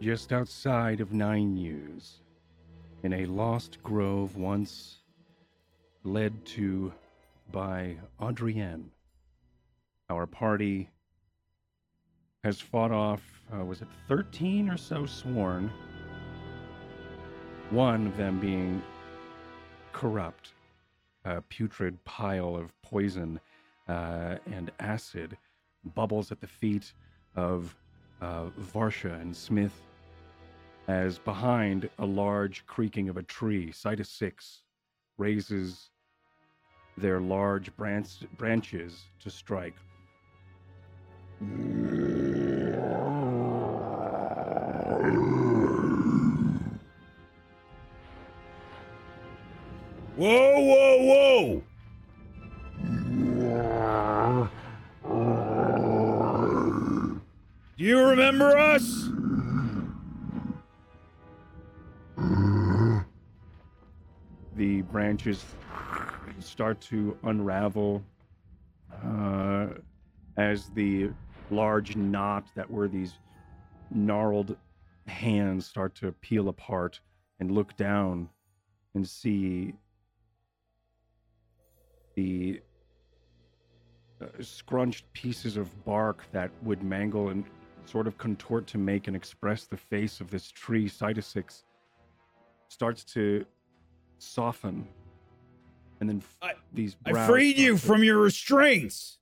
just outside of Nine News, in a lost grove once led to by Adrienne. Our party has fought off, uh, was it 13 or so sworn? One of them being corrupt, a putrid pile of poison uh, and acid bubbles at the feet of uh, Varsha and Smith as behind a large creaking of a tree, Sita Six raises their large branch, branches to strike. Whoa, whoa, whoa! Do you remember us? The branches start to unravel uh, as the large knot that were these gnarled hands start to peel apart and look down and see the uh, scrunched pieces of bark that would mangle and sort of contort to make and express the face of this tree, Cytosix, starts to soften. And then f- I- these I freed start you from your restraints.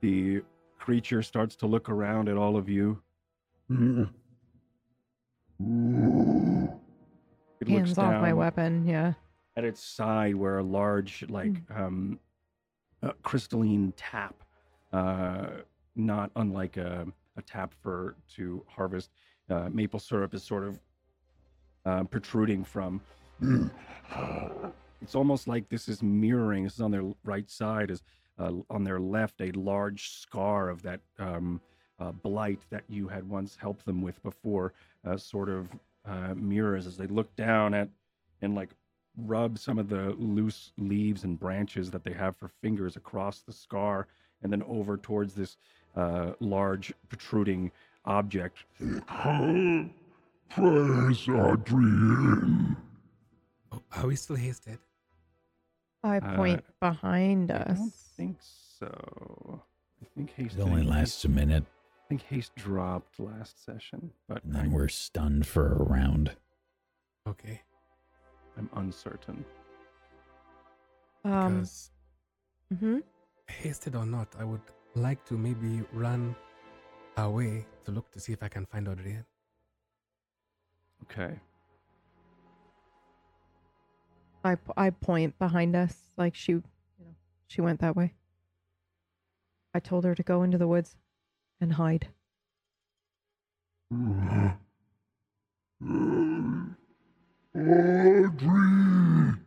The creature starts to look around at all of you. It looks Hands off my weapon. Yeah. At its side, where a large, like, um, uh, crystalline tap, uh, not unlike a, a tap for to harvest uh, maple syrup, is sort of uh, protruding from. It's almost like this is mirroring. This is on their right side, is uh, on their left a large scar of that um, uh, blight that you had once helped them with before, sort of mirrors as they look down at and like rub some of the loose leaves and branches that they have for fingers across the scar and then over towards this uh, large protruding object. Press Adrian. Oh, are we still hasted? I Uh, point behind us. I don't think so. I think haste. It only lasts a minute, I think haste dropped last session, but and then I'm, we're stunned for a round. Okay. I'm uncertain. Um. Because mhm. hasted or not, I would like to maybe run away to look to see if I can find Adrian. Okay. I, I point behind us like she, you know, she went that way. I told her to go into the woods and hide. Adrian.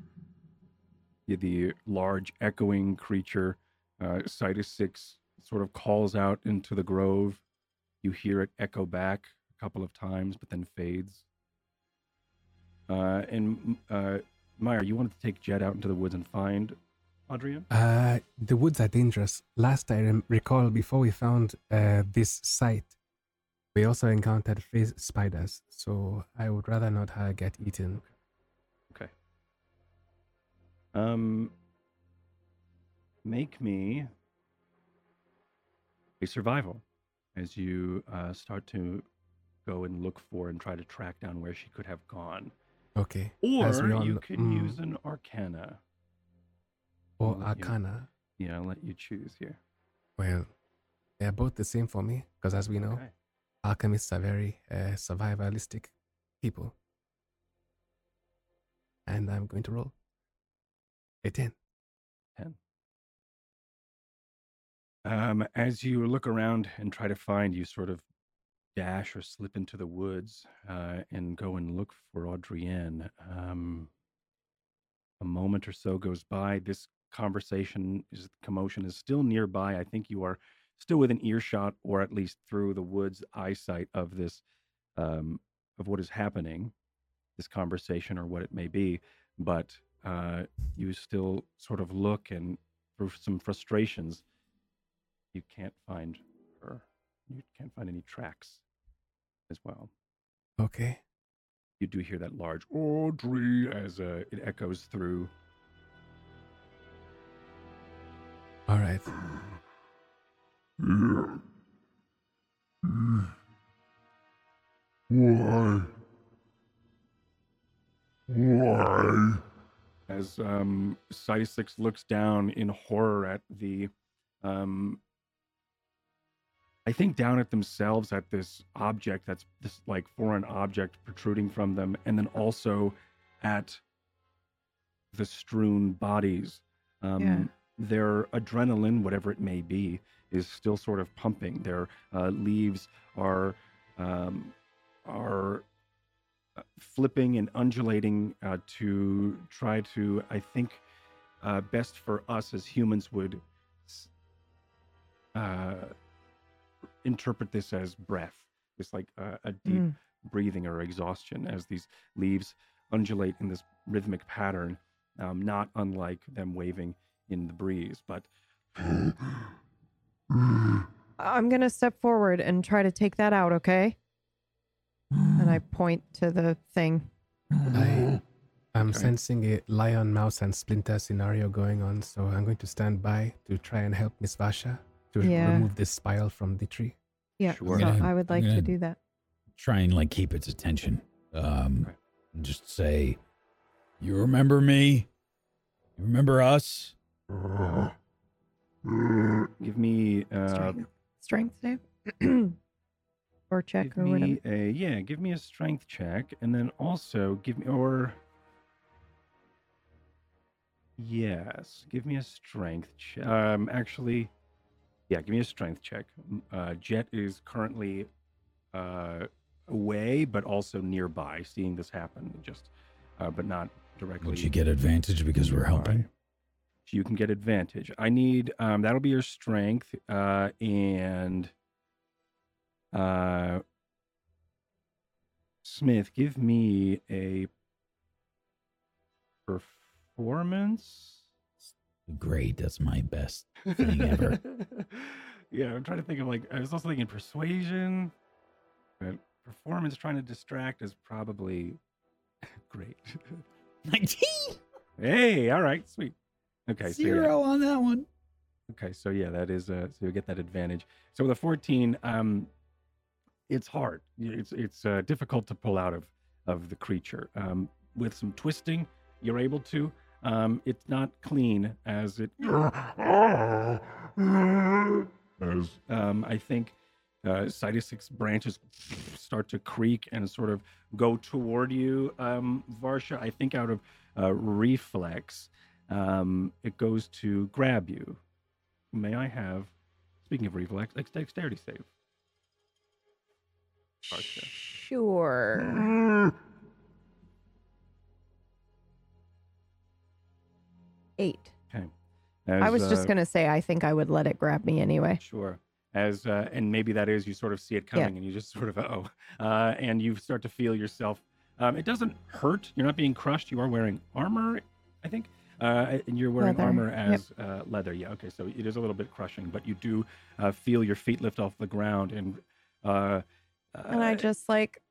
Yeah, the large echoing creature, uh, Citus Six, sort of calls out into the grove. You hear it echo back a couple of times, but then fades. Uh, and uh, Myre, you wanted to take Jet out into the woods and find Adrian? Uh, the woods are dangerous. Last I rem- recall, before we found uh, this site, we also encountered phase spiders. So I would rather not uh, get eaten. Okay. Um, make me a survival as you uh, start to go and look for and try to track down where she could have gone. Okay. Or all you can mm. use an arcana. Or Mm, you- Arcana. Yeah, I'll let you choose here. Well, they're both the same for me because, as we know, Okay. Alchemists are very uh, survivalistic people. And I'm going to roll a 10. Um, as you look around and try to find, you sort of dash or slip into the woods uh, and go and look for Audrienne. Um, a moment or so goes by. This conversation is commotion is still nearby. I think you are still within earshot, or at least through the woods eyesight of this, um, of what is happening, this conversation or what it may be. But uh, you still sort of look and through some frustrations, you can't find her. You can't find any tracks as well. Okay. You do hear that large Audrey as uh, it echoes through. All right. Yeah. Why? Why? as um, Six looks down in horror at the, um, I think down at themselves at this object that's this like foreign object protruding from them, and then also at the strewn bodies. Um, Yeah. Their adrenaline, whatever it may be, is still sort of pumping. Their uh, leaves are um, are uh, flipping and undulating uh, to try to, I think, uh, best for us as humans would uh, interpret this as breath. It's like a, a deep Mm. breathing or exhaustion as these leaves undulate in this rhythmic pattern, um, not unlike them waving in the breeze. But I'm gonna step forward and try to take that out, okay? And I point to the thing. I, I'm Okay. sensing a lion, mouse, and splinter scenario going on, so I'm going to stand by to try and help Miss Varsha to Yeah. remove this spile from the tree. Yeah, Sure. so I'm gonna- I would like to do that. Try and like keep its attention. Um, Okay. and just say, "You remember me? You remember us?" Uh, uh, give me uh, Strength, strength save, or check give or whatever. me a yeah give me a strength check and then also give me or yes give me a strength check um actually yeah give me a strength check. Uh jet is currently uh away but also nearby seeing this happen just uh but not directly Would you get advantage because we're helping? Nearby. you can get advantage i need um that'll be your strength uh and uh smith give me a performance Great. That's my best thing ever. yeah i'm trying to think of like i was also thinking persuasion but performance trying to distract is probably great 19. hey all right sweet okay so yeah. Zero on that one. Okay, so yeah, that is uh so you get that advantage. So with a 14, um it's hard. It's it's uh, difficult to pull out of of the creature. Um with some twisting, you're able to. Um it's not clean as it as um I think uh Cytosix branches start to creak and sort of go toward you um Varsha. I think out of uh reflex um it goes to grab you. May I have speaking of reflex, dex- dexterity save. Sure. Eight. I As, was uh, just gonna say I think I would let it grab me anyway. Sure. As uh, and maybe that is you sort of see it Yeah. coming and you just sort of oh, uh, and you start to feel yourself. Um, it doesn't hurt. You're not being crushed. You are wearing armor, I think, uh, and you're wearing Leather, armor yep. as uh, leather. Yeah. Okay. So it is a little bit crushing, but you do uh, feel your feet lift off the ground and. Uh, And I uh, just like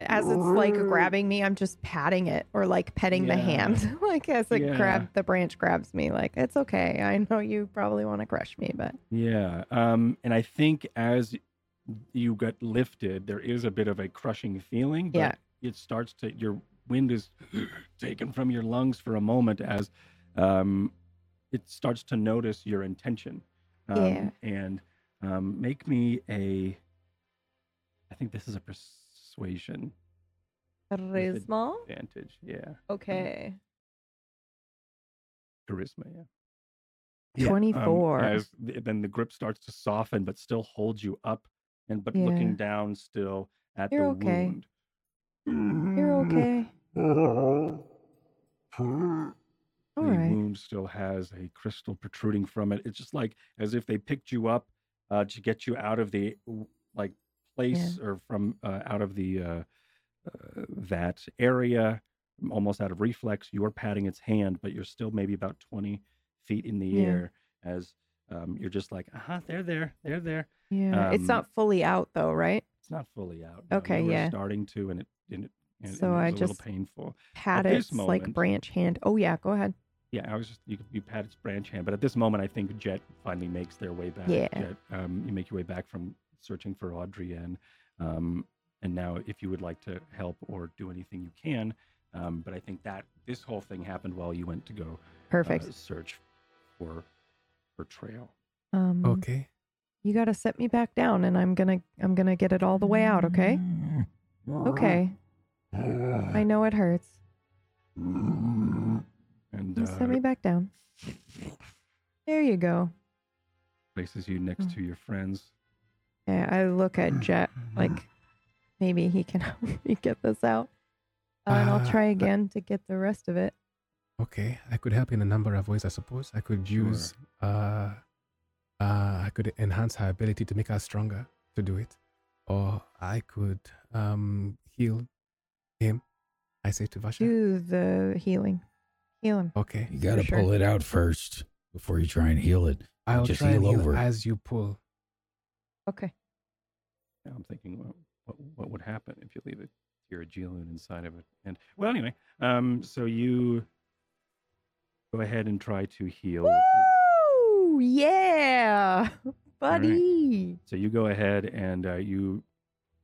as it's like grabbing me, I'm just patting it or like petting the hand. like as it Yeah. grab the branch grabs me, like it's okay. I know you probably want to crush me, but Yeah. Um, and I think as you get lifted, there is a bit of a crushing feeling, but Yeah. it starts to, your wind is taken from your lungs for a moment as um, it starts to notice your intention. Um, Yeah. And um, make me a, I think this is a persuasion charisma. advantage. Yeah. Okay. Charisma. Yeah. Yeah, um, 24. as then the grip starts to soften, but still holds you up, and but Yeah. looking down still at You're the okay. wound. You're okay. Uh, All the right. wound still has a crystal protruding from it. It's just like as if they picked you up uh, to get you out of the like place or from uh, out of the uh, uh, that area almost out of reflex, you're patting its hand, but you're still maybe about 20 feet in the Yeah. air as um, you're just like, uh huh, they're there, they're there. Yeah. it's Um, not fully out though, right? It's not fully out. no, Okay, yeah. starting to, and it, and it, and, So and it I just- little painful. Pat its like branch hand. Oh yeah, go ahead. Yeah, I was just you, you pat its branch hand, but at this moment, I think Jet finally makes their way back. Yeah. Jet, um, you make your way back from searching for Audrey, and um, and now if you would like to help or do anything, you can. Um, but I think that this whole thing happened while you went to go Perfect. uh, search for for trail. um Okay. you gotta set me back down and I'm gonna I'm gonna get it all the way out, okay? Okay. I know it hurts. And uh, set me back down. There you go. places you next Mm. to your friends. Yeah, I look at Jet like maybe he can help me get this out. Uh, and I'll Uh, try I- again to get the rest of it. Okay. I could help in a number of ways, I suppose. I could Sure. use uh uh I could enhance her ability to make her stronger to do it. Or I could um heal him. I say to Varsha. Do the healing. Heal him. Okay. You got to sure. pull it out first before you try and heal it. I'll just try and heal heal over. as you pull. Okay. Now I'm thinking, well, what what would happen if you leave it your Geoloon inside of it? And well, anyway, um, so you go ahead and try to heal. with Woo! Yeah, buddy. So you go ahead and uh, you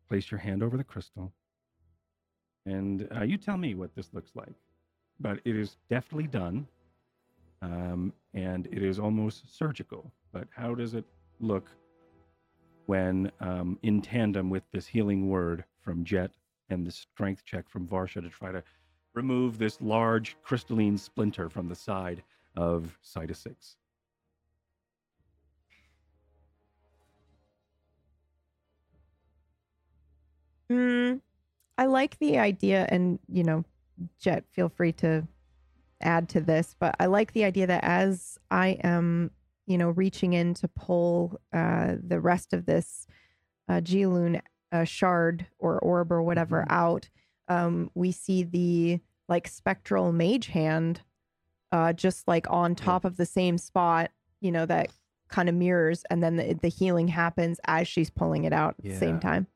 place your hand over the crystal, and uh, you tell me what this looks like. But it is deftly done, um, and it is almost surgical. But how does it look when um, in tandem with this healing word from Jet and the strength check from Varsha to try to remove this large crystalline splinter from the side of Cytus 6? Mm, I like the idea, and you know, Jet, feel free to add to this, but I like the idea that as I am, you know, reaching in to pull uh, the rest of this uh, uh, shard or orb or whatever out, um, we see the like spectral mage hand uh, just like on top of the same spot, you know, that kind of mirrors, and then the, the healing happens as she's pulling it out at the same time.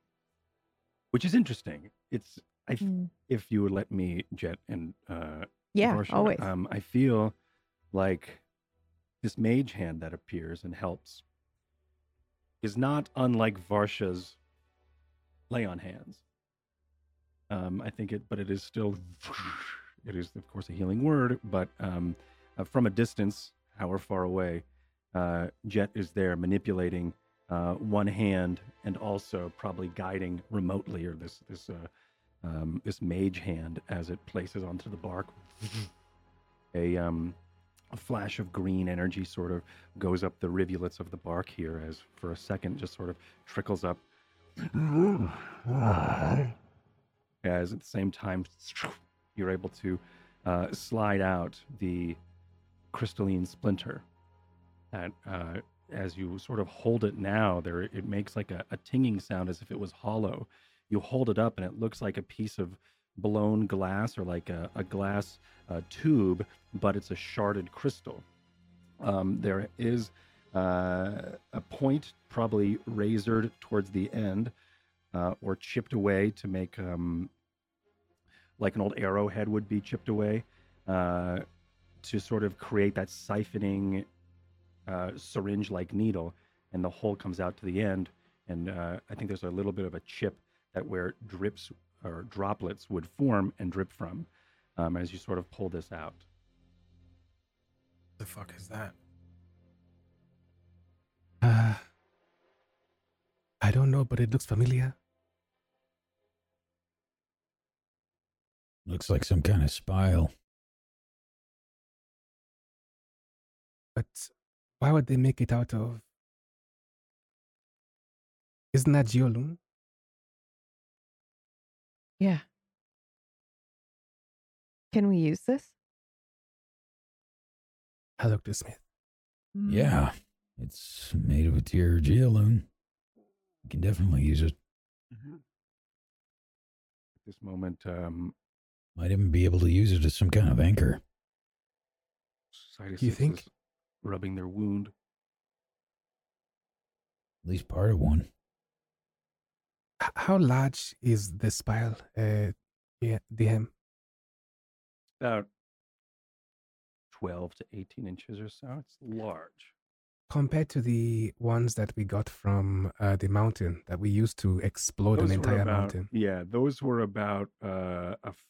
Which is interesting. It's I Mm. if you would let me, Jet and uh, Yeah, Varsha, always. Um, I feel like this mage hand that appears and helps is not unlike Varsha's lay on hands. Um, I think it, but it is still, it is of course a healing word, but um, uh, from a distance, however far away, uh, Jet is there manipulating uh, one hand and also probably guiding remotely, or this this uh, um, this mage hand as it places onto the bark. a um, a flash of green energy sort of goes up the rivulets of the bark here, as for a second just sort of trickles up. As at the same time, you're able to uh, slide out the crystalline splinter. That uh, as you sort of hold it now, there it makes like a, a tinging sound as if it was hollow. You hold it up, and it looks like a piece of blown glass or like a, a glass uh, tube, but it's a sharded crystal. Um, there is uh, a point, probably razored towards the end, uh, or chipped away to make um, like an old arrowhead would be chipped away uh, to sort of create that siphoning uh, syringe like needle, and the hole comes out to the end. And uh, I think there's a little bit of a chip that where drips or droplets would form and drip from um, as you sort of pull this out. The fuck is that? Uh, I don't know, but it looks familiar. Looks like some kind of spile. But why would they make it out of? Isn't that Geoloon? Yeah. Can we use this? I looked to Smith. Yeah, it's made of a tier geoloon. You can definitely use it. At this moment, um, Might even be able to use it as some kind of anchor. Sidus You think? rubbing their wound. At least part of one. How large is the spile, uh, DM? About 12 to 18 inches or so. It's large. Compared to the ones that we got from uh, the mountain that we used to explode an Those were entire about- mountain. Yeah, those were about uh, a f-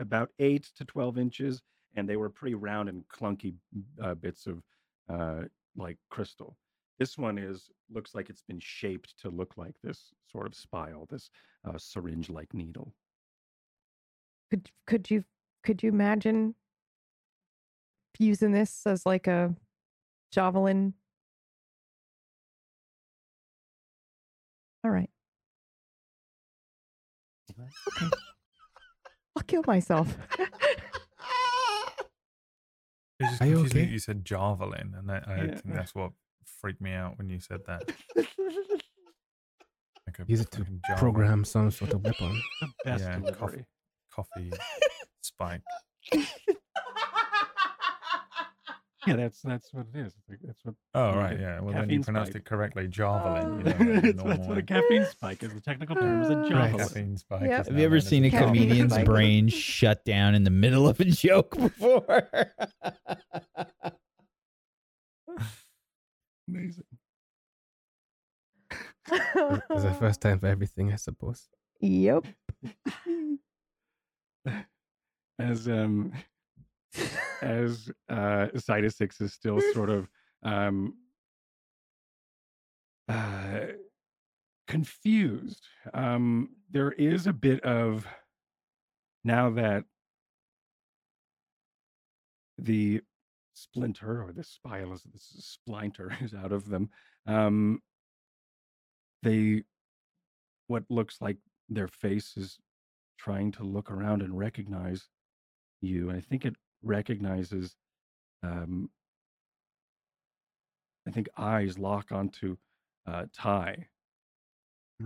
about eight to twelve inches, and they were pretty round and clunky uh, bits of uh, like crystal. This one is looks like it's been shaped to look like this sort of spile, this uh, syringe-like needle. Could could you could you imagine using this as like a javelin? All right. Okay. I'll kill myself. It's just Are you okay? you said javelin, and that, I Yeah. think that's what freaked me out when you said that. Like a Use it to fucking. Program some sort of weapon. The best Yeah, coffee. coffee spike. Yeah, that's that's what it is. That's what. Oh right, yeah. Well, then you pronounced spike. it correctly, javelin. You know, that's, that's what a caffeine spike is. The technical term is a Right. Caffeine spike. Yep. Have you ever seen a comedian's brain shut down in the middle of a joke before? Amazing. It's the first time for everything, I suppose. yep. as um as uh Sidus Six is still sort of um uh confused. Um there is a bit of now that the splinter or the spile is this splinter is out of them. Um they what looks like their face is trying to look around and recognize you. And I think it recognizes, um, I think eyes lock onto uh, Ty. I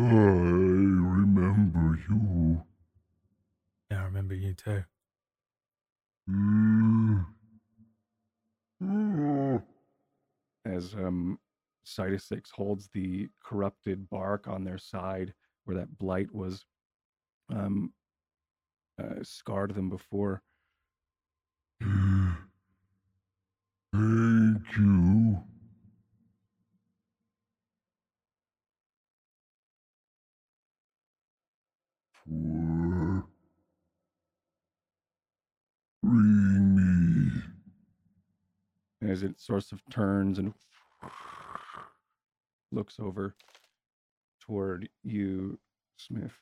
remember you. Yeah, I remember you too. As um, Sidus Six holds the corrupted bark on their side where that blight was um, uh, scarred them before. Thank you. For. As it sort of turns and looks over toward you, Smith.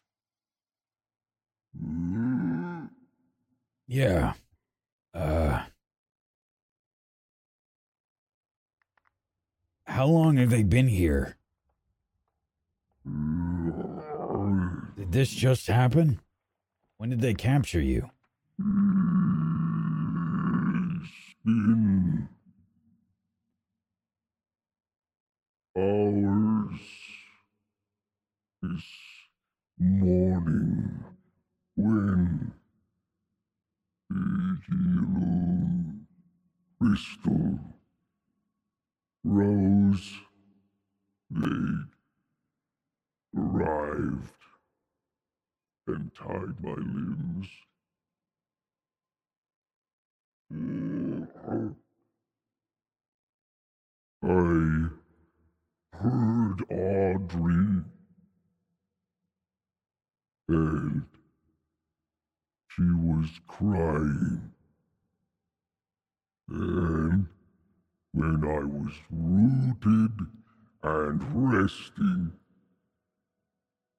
yeah. Uh. How long have they been here? Did this just happen? When did they capture you? It's been hours this morning when the yellow crystal rose. They arrived and tied my limbs. Uh-huh. I heard Audrey, and she was crying. And when I was rooted and resting,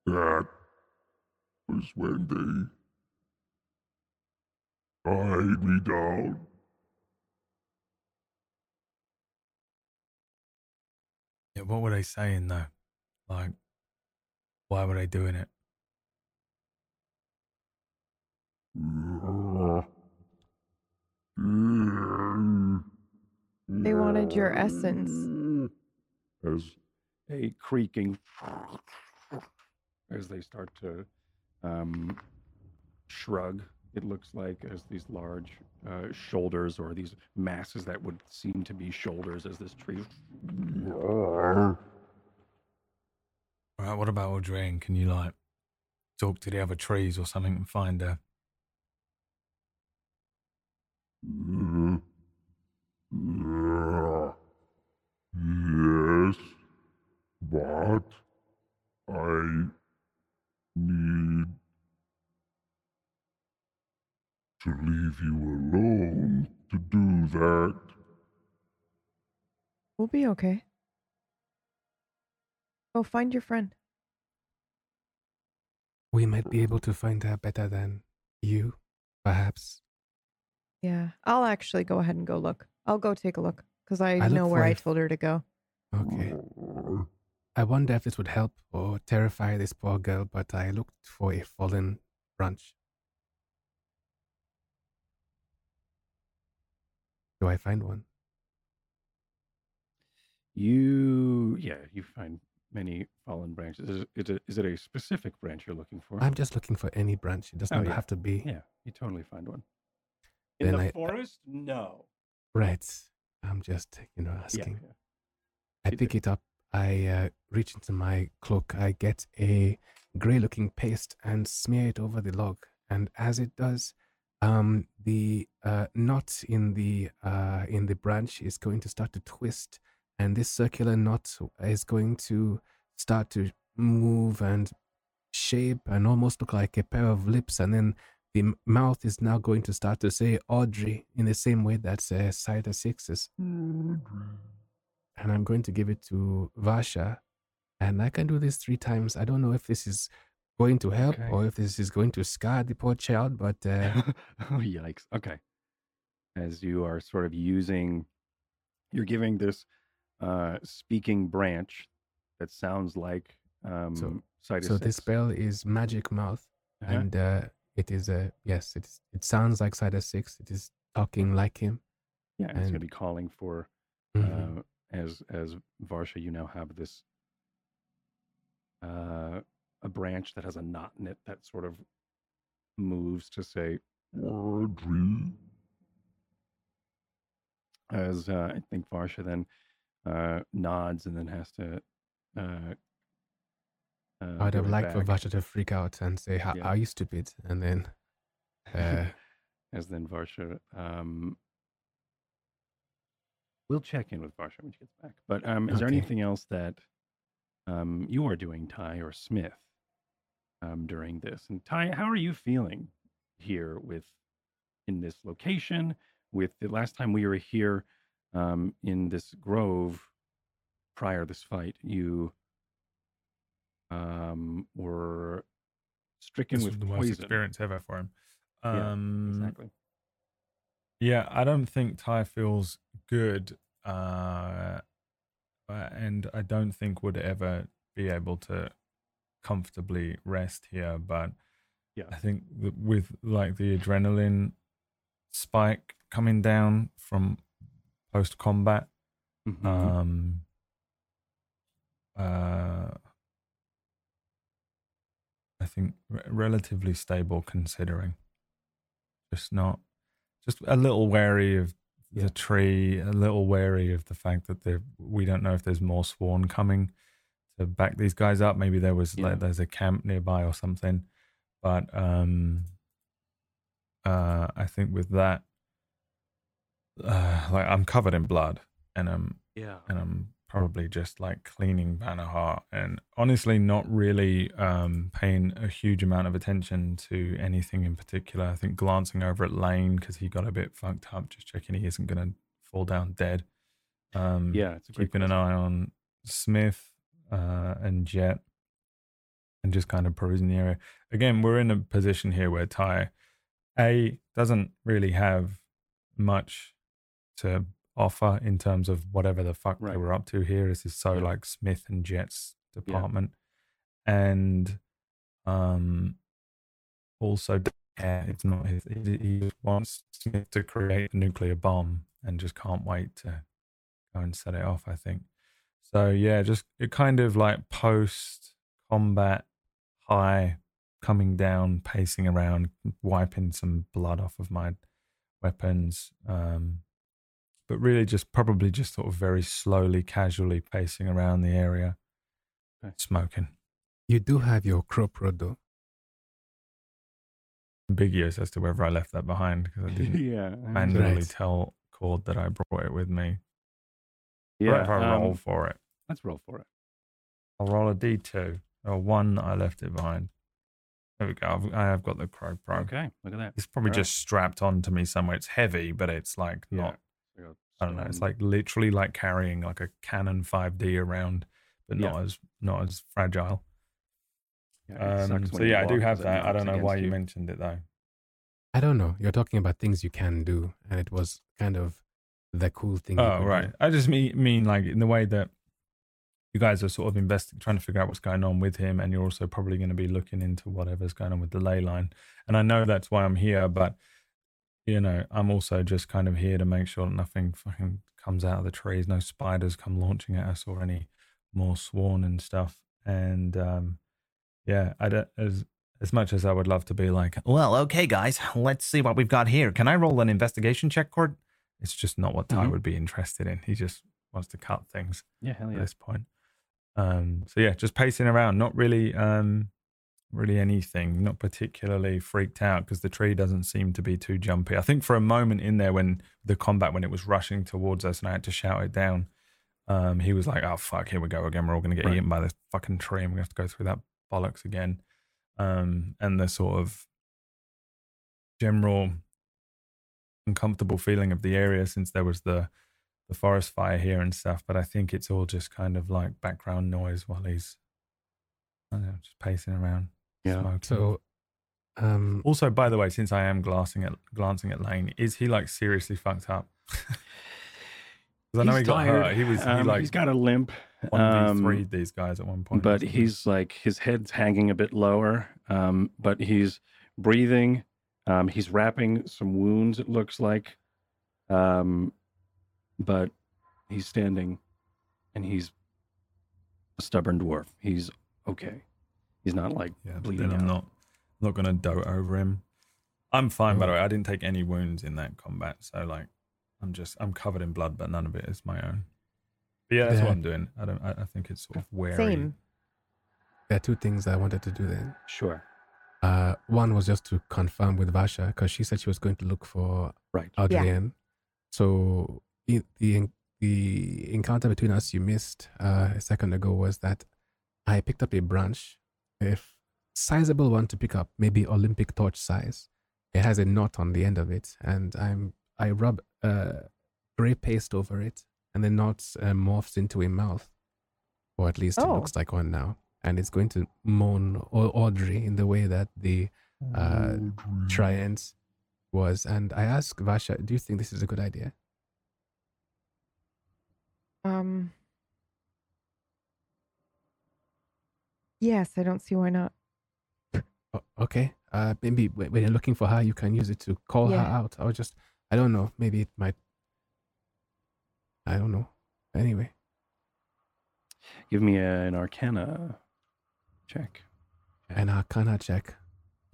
that was when they tied me down. Yeah, what were they saying though? Like, why were they doing it? They wanted your essence. As A creaking as they start to um, shrug. It looks like as these large uh, shoulders or these masses that would seem to be shoulders as this tree. All right, what about Audrey? Can you like talk to the other trees or something and find her? Yes, but I need to leave you alone to do that. We'll be okay. Go find your friend. We might be able to find her better than you, perhaps. Yeah, I'll actually go ahead and go look. I'll go take a look because I, I know where I told her to go. Okay. I wonder if this would help or terrify this poor girl, but I looked for a fallen branch. Do I find one? You, yeah, you find many fallen branches. Is it, is it, is it a specific branch you're looking for? I'm just looking for any branch. It does Oh, not yeah. have to be. yeah, you totally find one. In Then the I- forest? No. Right. I'm just, you know, Yeah, asking. yeah. I You pick did. it up. I uh, reach into my cloak. I get a gray looking paste and smear it over the log. And as it does, um, the uh, knot in the uh, in the branch is going to start to twist, and this circular knot is going to start to move and shape and almost look like a pair of lips. And then the m- mouth is now going to start to say Audrey in the same way that uh, Cider Six is and I'm going to give it to Varsha. And I can do this three times. I don't know if this is going to help Okay. or if this is going to scar the poor child, but uh, oh, yikes. Okay. As you are sort of using, you're giving this uh, speaking branch that sounds like um, Citus so this spell is Magic Mouth, Uh-huh. and uh, it is a yes. It it sounds like Cider Six. It is talking like him. yeah, and it's going to be calling for Mhm. uh, as as Varsha. You now have this uh, a branch that has a knot in it that sort of moves to say Audrey, as uh, I think Varsha then uh, nods and then has to. Uh, uh, I'd have liked for. Varsha to freak out and say, "How Yeah. are you stupid?" And then uh, as then Varsha. Um, we'll check in with Varsha when she gets back. But um, is there anything else that um, you are doing, Ty or Smith, um, during this? And Ty, how are you feeling here with in this location? With the last time we were here um, in this grove prior to this fight, you um, were stricken This with the worst poison. experience ever for him. Yeah, Um, Exactly. Yeah, I don't think Ty feels good, uh, uh, and I don't think would ever be able to comfortably rest here. But Yeah. I think with like the adrenaline spike coming down from post combat, Mhm. um, uh, I think re- relatively stable considering. Just not, just a little wary of Yeah. the tree, a little wary of the fact that there we don't know if there's more sworn coming to back these guys up. Maybe there was Yeah. like there's a camp nearby or something, but um, uh, I think with that, uh, like I'm covered in blood and I'm yeah. and I'm probably just like cleaning Banahar and honestly not really um, paying a huge amount of attention to anything in particular. I think glancing over at Lane because he got a bit fucked up, just checking he isn't going to fall down dead. Um, Yeah, it's a great keeping an eye on Smith uh, and Jet and just kind of perusing the area. Again, we're in a position here where Ty A doesn't really have much to offer in terms of whatever the fuck Right. they were up to here. This is so Yeah. like Smith and Jet's department. And um also yeah, it's not his he, he wants Smith to create a nuclear bomb and just can't wait to go and set it off, I think. So yeah, just it kind of like post combat high, coming down, pacing around, wiping some blood off of my weapons. Um, but really, just probably just sort of very slowly, casually pacing around the area, Okay. smoking. You do have your crop rod though. Ambiguous as to whether I left that behind because I didn't yeah. manually Right. tell Cord that I brought it with me. Yeah. if I roll um, for it, let's roll for it. I'll roll a d2 or one. I left it behind. There we go. I've, I have got the Crow Pro. Okay. Look at that. It's probably Alright. just strapped onto me somewhere. It's heavy, but it's like Yeah. not. I don't know. It's like literally like carrying like a Canon 5D around, but not Yeah. as not as fragile. yeah, Um, so yeah, I do walk have 'cause it that. I don't know why against you mentioned it though. I don't know. You're talking about things you can do, and it was kind of the cool thing. you Oh could right. do. I just mean mean like in the way that you guys are sort of investing, trying to figure out what's going on with him, and you're also probably going to be looking into whatever's going on with the ley line. And I know that's why I'm here, but you know, I'm also just kind of here to make sure that nothing fucking comes out of the trees, no spiders come launching at us, or any more swarm and stuff. And um, yeah, I don't, as as much as I would love to be like, well, okay, guys, let's see what we've got here. Can I roll an investigation check, Cord? It's just not what Ty Mhm. would be interested in. He just wants to cut things Yeah, hell yeah. at this point. Um, so yeah, just pacing around, not really, um, really anything, not particularly freaked out because the tree doesn't seem to be too jumpy. I think for a moment in there when the combat, when it was rushing towards us and I had to shout it down, um, he was like, "Oh fuck, here we go again. We're all gonna get Right. eaten by this fucking tree, and we have to go through that bollocks again." Um, and the sort of general uncomfortable feeling of the area since there was the the forest fire here and stuff, but I think it's all just kind of like background noise while he's I don't know, just pacing around. Yeah. smoking. So, um, also, by the way, since I am glancing at glancing at Lane, is he like seriously fucked up? Because I know He's he got tired. hurt. He was he Um, like he's got a limp. one v three um, these guys at one point. but wasn't he's like his head's hanging a bit lower um but he's breathing um he's wrapping some wounds it looks like um but he's standing and he's a stubborn dwarf he's okay he's not like yeah. Bleeding then I'm out. not not gonna dote over him. I'm fine by the Oh. way. I didn't take any wounds in that combat, so like I'm just I'm covered in blood, but none of it is my own. But yeah, that's what I'm doing. I don't. I, I think it's sort of wearing. Same. there are two things I wanted to do then. sure Uh, one was just to confirm with Varsha because she said she was going to look for right Adrian. So i- the the encounter between us you missed uh, a second ago was that I picked up a branch, a sizable one to pick up, maybe Olympic torch size. It has a knot on the end of it, and I'm I rub uh, gray paste over it, and the knot uh, morphs into a mouth, or at least it Oh. looks like one now. And it's going to moan Au- Audrey in the way that the uh, treant was. And I asked Varsha, do you think this is a good idea? Um. Yes, I don't see why not. O- okay. Uh, maybe when you're looking for her, you can use it to call her Yeah. out. Or just, I don't know. Maybe it might. I don't know. Anyway, give me a, an arcana check an arcana check.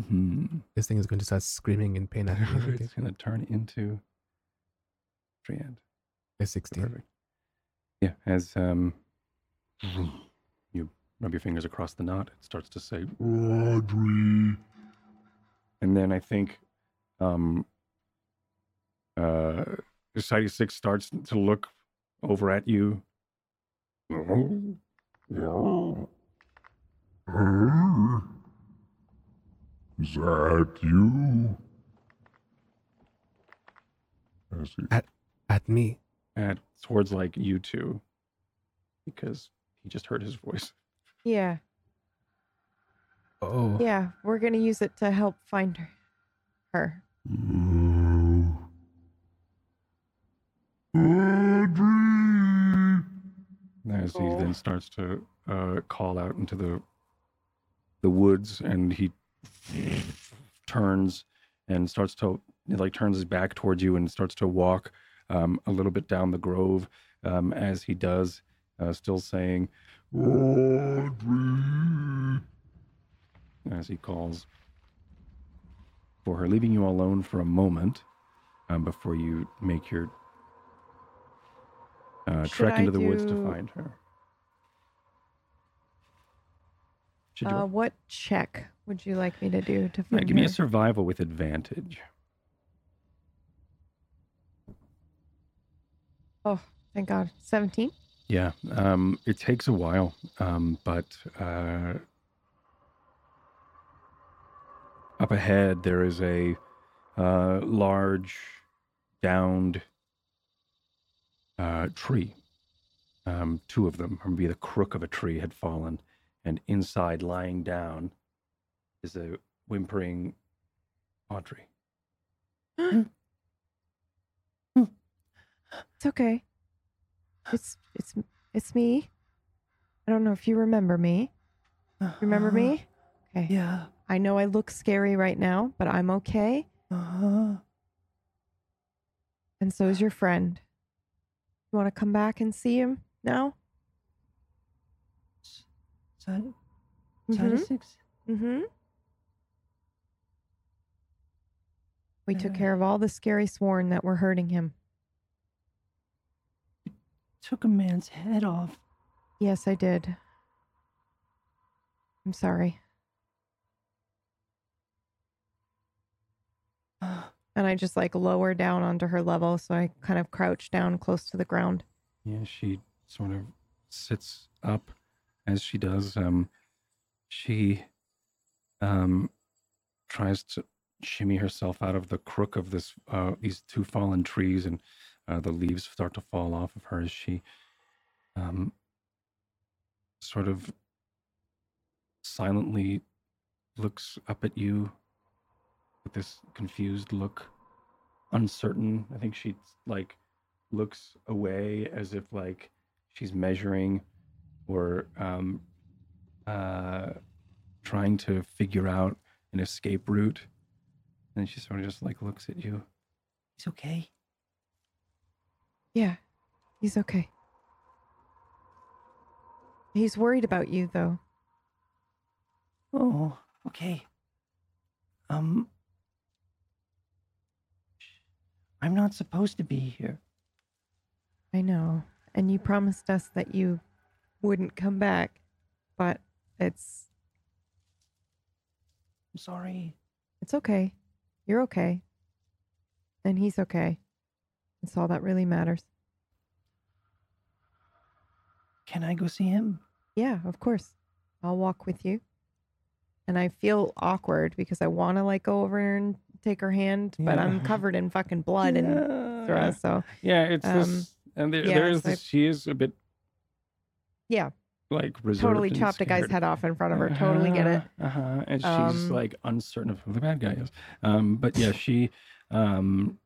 hmm. This thing is going to start screaming in pain at me. isn't it's gonna turn into Triad. A 16. Perfect. Yeah, as um, you rub your fingers across the knot, it starts to say, Audrey. and then I think, um, uh, Society Six starts to look over at you. Her? Is that you? As he At me. at towards like you two, because he just heard his voice. Yeah, Oh. yeah, we're gonna use it to help find her. Her. Audrey! As he then starts to uh, call out into the the woods, and he turns and starts to like turns his back towards you and starts to walk um, a little bit down the grove. Um, as he does, uh, still saying, Audrey! as he calls for her, leaving you alone for a moment um, before you make your uh, trek I into the woods to find her. Uh, what check would you like me to do to Yeah, find give me a survival with advantage. Oh, thank God. 17? Yeah, um, it takes a while, um, but uh, up ahead there is a uh, large, downed uh, tree. Um, two of them, or maybe the crook of a tree, had fallen, and inside, lying down, is a whimpering Audrey. It's okay. It's it's it's me. I don't know if you remember me. Remember me? Okay. Yeah. I know I look scary right now, but I'm okay. Uh-huh. And so is your friend. You want to come back and see him now? Mhm. six. Mm-hmm. We took care of all the scary sworn that were hurting him. Took a man's head off. Yes, I did. I'm sorry. And I just like lower down onto her level, so I kind of crouch down close to the ground. Yeah, she sort of sits up as she does. Um, she um, tries to shimmy herself out of the crook of this uh, these two fallen trees, and uh, the leaves start to fall off of her as she um, sort of silently looks up at you with this confused look, uncertain. I think she like looks away as if like she's measuring or um, uh, trying to figure out an escape route. And she sort of just like looks at you. It's okay. Yeah, he's okay. He's worried about you, though. Oh, okay. Um, I'm not supposed to be here. I know. And you promised us that you wouldn't come back, but it's I'm sorry. it's okay. You're okay. And he's okay. That's all that really matters. Can I go see him? Yeah, of course. I'll walk with you. And I feel awkward because I want to like go over and take her hand, but I'm covered in fucking blood and yeah, throw. So yeah, it's Um, this, and there, yeah, there is so I- this. She is a bit yeah, like totally and chopped a guy's head off in front of her. Totally get it. Uh huh. And she's Um, like uncertain of who the bad guy is. Um, but yeah, she, um,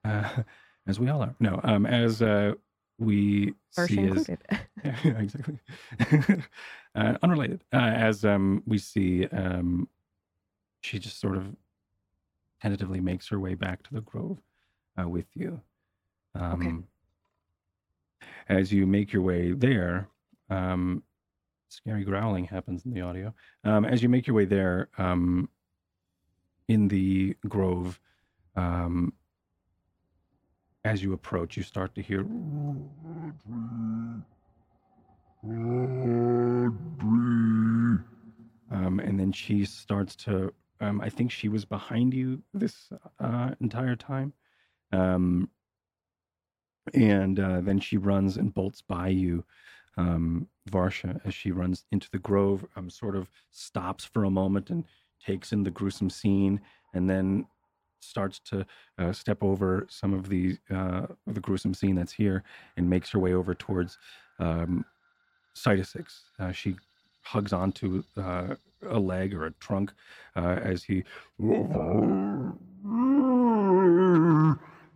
uh, as we all are. No, um, as uh, we Varsha see as yeah, exactly. uh, unrelated. Uh, as um, we see, um, she just sort of tentatively makes her way back to the grove uh, with you. Um, As you make your way there, um, scary growling happens in the audio. Um, as you make your way there, um, in the grove, um, as you approach, you start to hear um, and then she starts to um, i think she was behind you this uh, entire time. Um, and uh, then she runs and bolts by you um, varsha as she runs into the grove um, sort of stops for a moment and takes in the gruesome scene. And then starts to uh, step over some of the uh, the gruesome scene that's here and makes her way over towards um, Cytosix. Uh, she hugs onto uh, a leg or a trunk uh, as he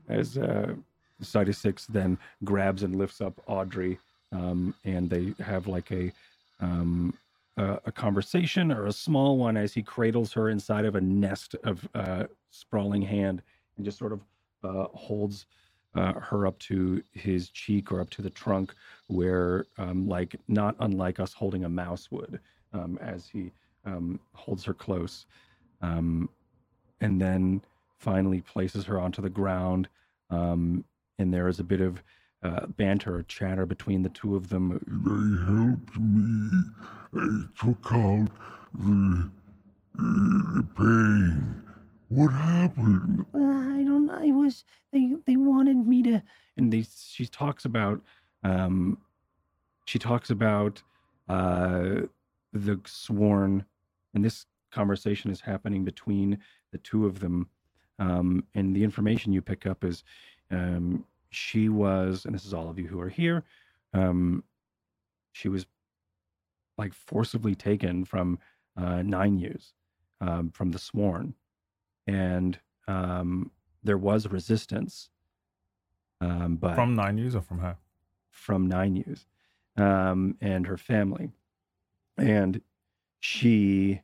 as uh, Cytosix then grabs and lifts up Audrey, um, and they have like a um, a, a conversation or a small one as he cradles her inside of a nest of uh, sprawling hand and just sort of uh, holds uh, her up to his cheek or up to the trunk, where um, like not unlike us holding a mouse would, um, as he um, holds her close, um, and then finally places her onto the ground. Um, and there is a bit of uh, banter or chatter between the two of them. They helped me. They took out the, the pain. What happened? Uh, I don't know. It was they. They wanted me to. and they she talks about um she talks about uh the sworn and this conversation is happening between the two of them um and the information you pick up is um she was and this is all of you who are here um she was like forcibly taken from uh nine years um from the sworn and um there was resistance um, but From nine years or from her? from Nine News um, and her family. And she,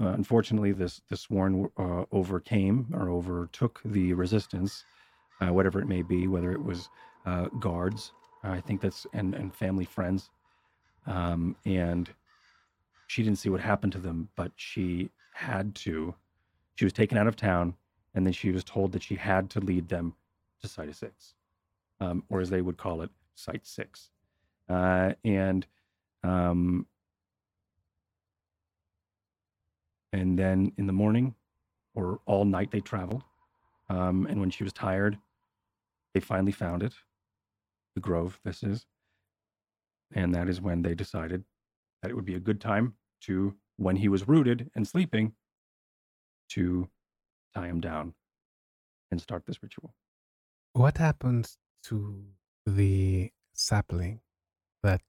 uh, unfortunately, this this sworn uh, overcame or overtook the resistance, uh, whatever it may be, whether it was uh, guards, I think that's and and family friends, um, and she didn't see what happened to them, but she had to. She was taken out of town, and then she was told that she had to lead them to Site Six um, or as they would call it, Site Six. Uh, and um, and then in the morning, or all night, they traveled. Um, and when she was tired, they finally found it, the grove. This is, and that is when they decided that it would be a good time to, when he was rooted and sleeping, to tie him down and start this ritual. What happens to the sapling that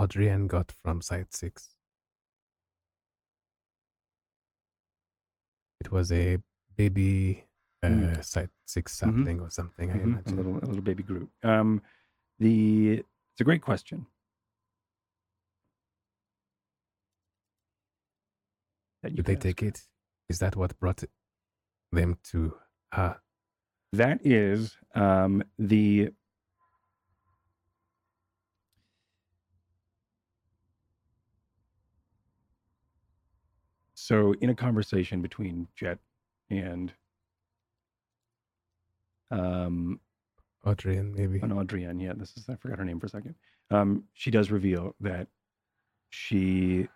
Adrienne got from Site 6? It was a baby uh, Mm. Site 6 sapling or something, I Mhm, A imagine. little, a little baby Groot. Um, the it's a great question. That you Did they ask. take it? Is that what brought them to her? That is um, the so in a conversation between Jet and um, Adrienne, maybe? an Adrienne. Yeah, this is I forgot her name for a second. Um, she does reveal that she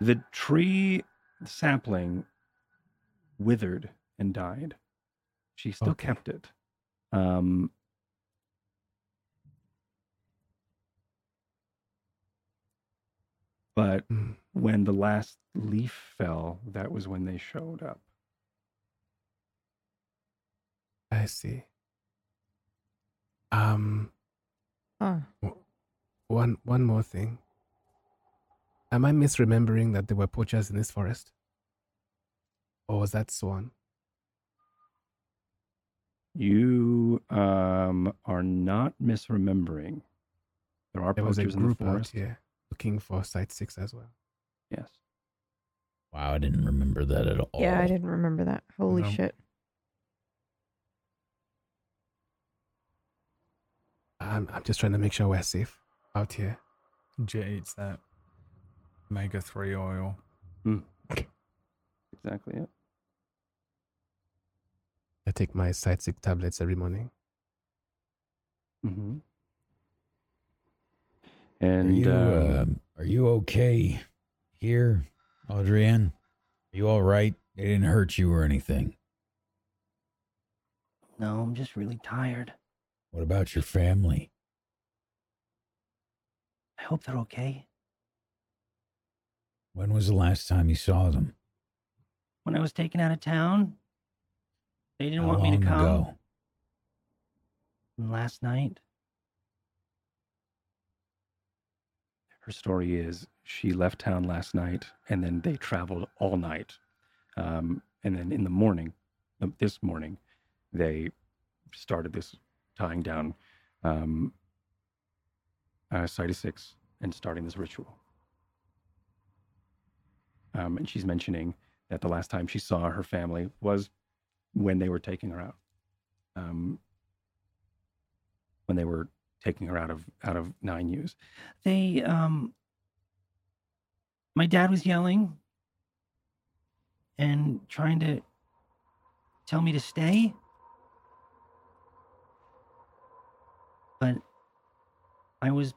the tree sapling withered and died. She still Okay. kept it. Um, but Hmm, when the last leaf fell, that was when they showed up. I see. Um, Huh. one one more thing. Am I misremembering that there were poachers in this forest? Or was that Sworn? You um, are not misremembering. There are There was a poachers in the group out forest. here looking for Site 6 as well. Yes. Wow, I didn't remember that at all. Yeah, I didn't remember that. Holy No. shit. I'm, I'm just trying to make sure we're safe out here. Jet eats that omega 3 oil. Exactly it. I take my Site 6 tablets every morning. Mm-hmm. Are And you, um, um, are you okay here, Adrienne? Are you all right? They didn't hurt you or anything. No, I'm just really tired. What about your family? I hope they're okay. When was the last time you saw them? When I was taken out of town, they didn't How want me to long come. ago? Last night, her story is she left town last night and then they traveled all night. Um, and then in the morning, uh, this morning, they started this tying down um, uh, and starting this ritual. Um, and she's mentioning that the last time she saw her family was when they were taking her out. Um, when they were taking her out of out of nine use. they um my dad was yelling and trying to tell me to stay. But I was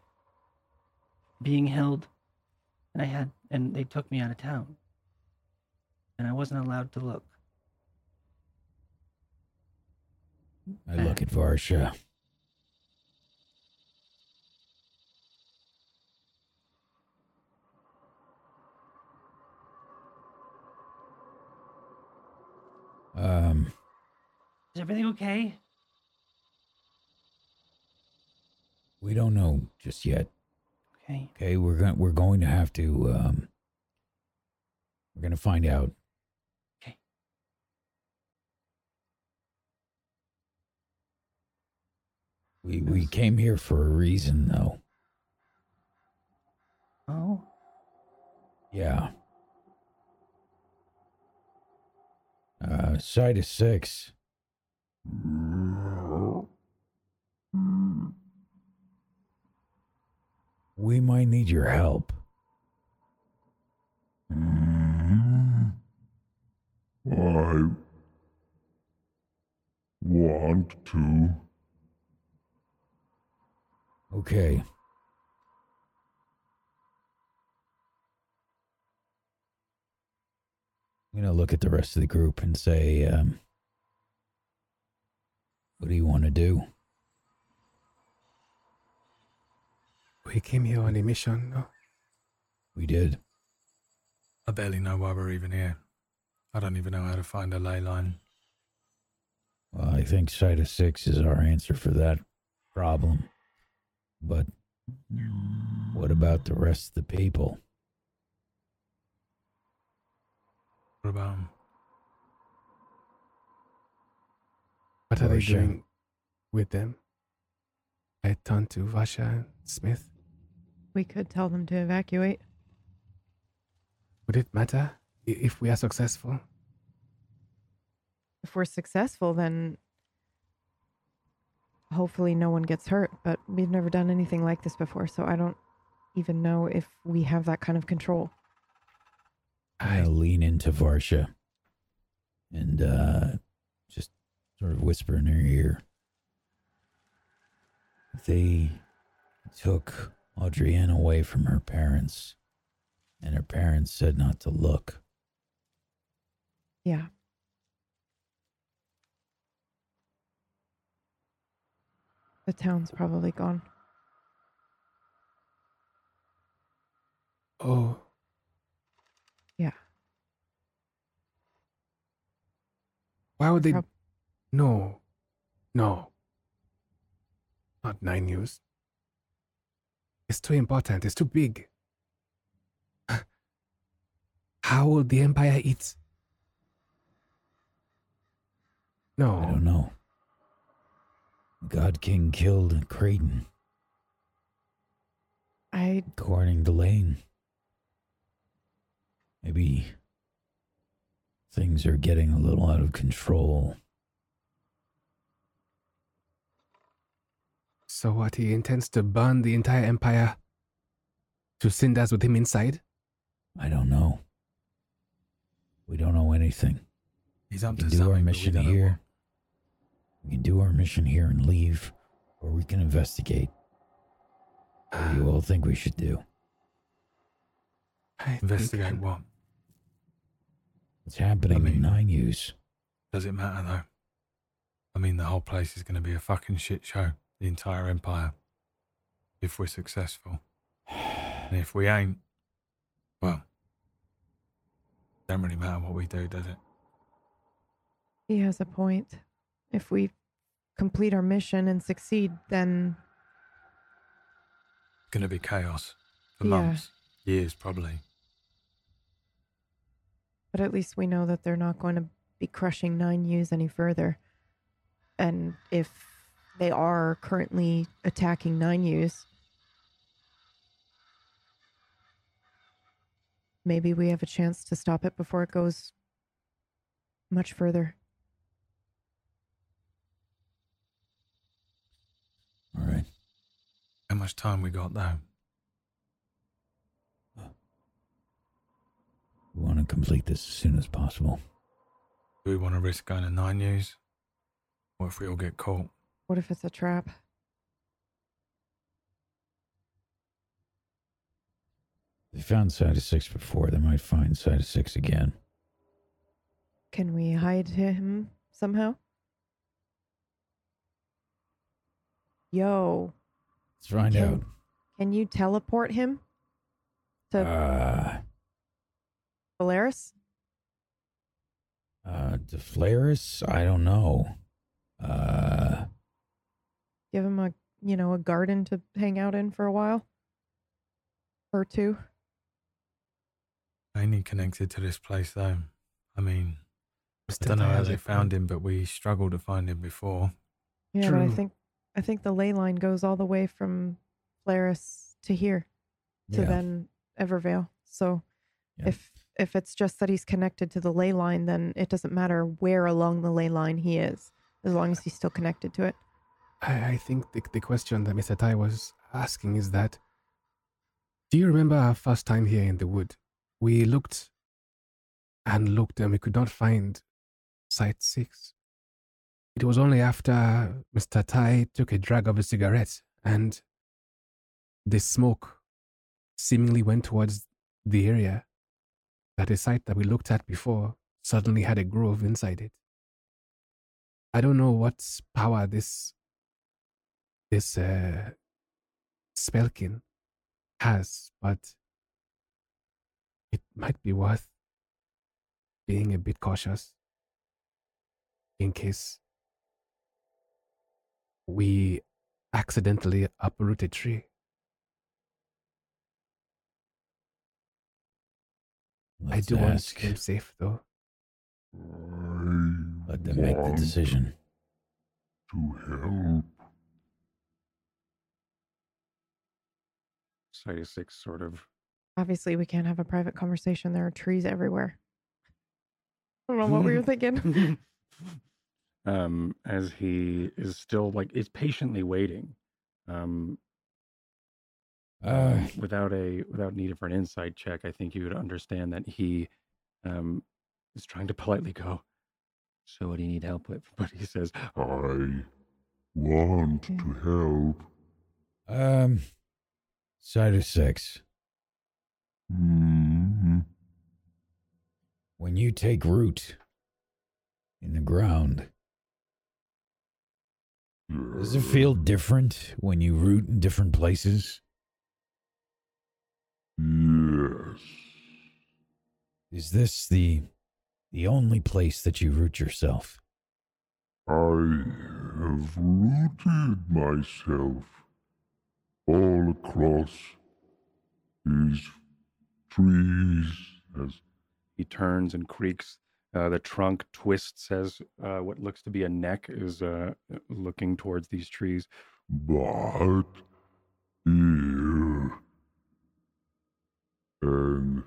being held and I had and they took me out of town. And I wasn't allowed to look. I'm look at Varsha. Um, Is everything okay? We don't know just yet. Okay. Okay, we're going we're going to have to um we're going to find out. Okay. We we came here for a reason though. Oh. Yeah. Uh side of 6. We might need your help. I want to. Okay. I'm going to look at the rest of the group and say, um, what do you want to do? We came here on a mission, no? We did. I barely know why we're even here. I don't even know how to find a ley line. Well, I think Site of Six is our answer for that problem. But what about the rest of the people? What about them? What are they doing with them? I turned to Varsha and Smith. We could tell them to evacuate. Would it matter if we are successful? If we're successful, then hopefully no one gets hurt. But we've never done anything like this before, so I don't even know if we have that kind of control. I'm I, gonna lean into Varsha and uh, just sort of whisper in her ear. They took Audrienne away from her parents, and her parents said not to look. Yeah. The town's probably gone. oh, Yeah. why would they? Prob- no, no, not nine news. It's too important. It's too big. How will the Empire eat? No, I don't know. God King killed Creighton, I according to Lane. Maybe things are getting a little out of control. So what? He intends to burn the entire empire to cinders with him inside? I don't know. We don't know anything. He's We up can to do our something. but we mission don't here. We can do our mission here and leave, or we can investigate. What do you all think we should do? I what. think- Investigate what? What's happening mean- in Nine Use? Does it matter though? I mean, the whole place is going to be a fucking shit show. The entire empire. If we're successful. And if we ain't, well, don't really matter what we do, does it? he has a point. If we complete our mission and succeed, then It's going to be chaos for Yeah. months, years probably. but at least we know that they're not going to be crushing nine U's any further. And if they are currently attacking nine U's, maybe we have a chance to stop it before it goes much further. All right. How much time we got though? We want to complete this as soon as possible. Do we want to risk going to nine news? What if we all get caught? What if it's a trap? They found side of six before. They might find side of six again. Can we hide him somehow? Yo, Let's find Can- out. can you teleport him to Uh, Polaris? uh, DeFlaris? I don't know. Uh, Give him a you know a garden to hang out in for a while or two. Ain't connected to this place though. I mean, I don't know how Tyler, they found him, but we struggled to find him before. Yeah, but I think I think the ley line goes all the way from Polaris to here to yeah. then Evervale. So Yeah. if if it's just that he's connected to the ley line, then it doesn't matter where along the ley line he is, as long as he's still connected to it. I, I think the, the question that Mr. Tai was asking is that Do you remember our first time here in the wood? We looked and looked and we could not find Site 6. It was only after Mr. Tai took a drag of a cigarette and the smoke seemingly went towards the area that a site that we looked at before suddenly had a grove inside it. I don't know what power this this uh, spellkin has, but it might be worth being a bit cautious in case we accidentally uproot a tree. I let's do want to keep them safe, though. Let them make the decision. to help. Side six sort of Obviously, we can't have a private conversation. There are trees everywhere. I don't know what we were thinking. um as he is still like is patiently waiting um Uh, without a without need for an insight check i think you would understand that he um is trying to politely go so what do you need help with but he says I want to help. um, side of six. hmm When you take root in the ground, does it feel different when you root in different places? Yes. Is this the the only place that you root yourself? I have rooted myself all across these trees as he turns and creaks uh, the trunk twists as uh, what looks to be a neck is uh, looking towards these trees. But here and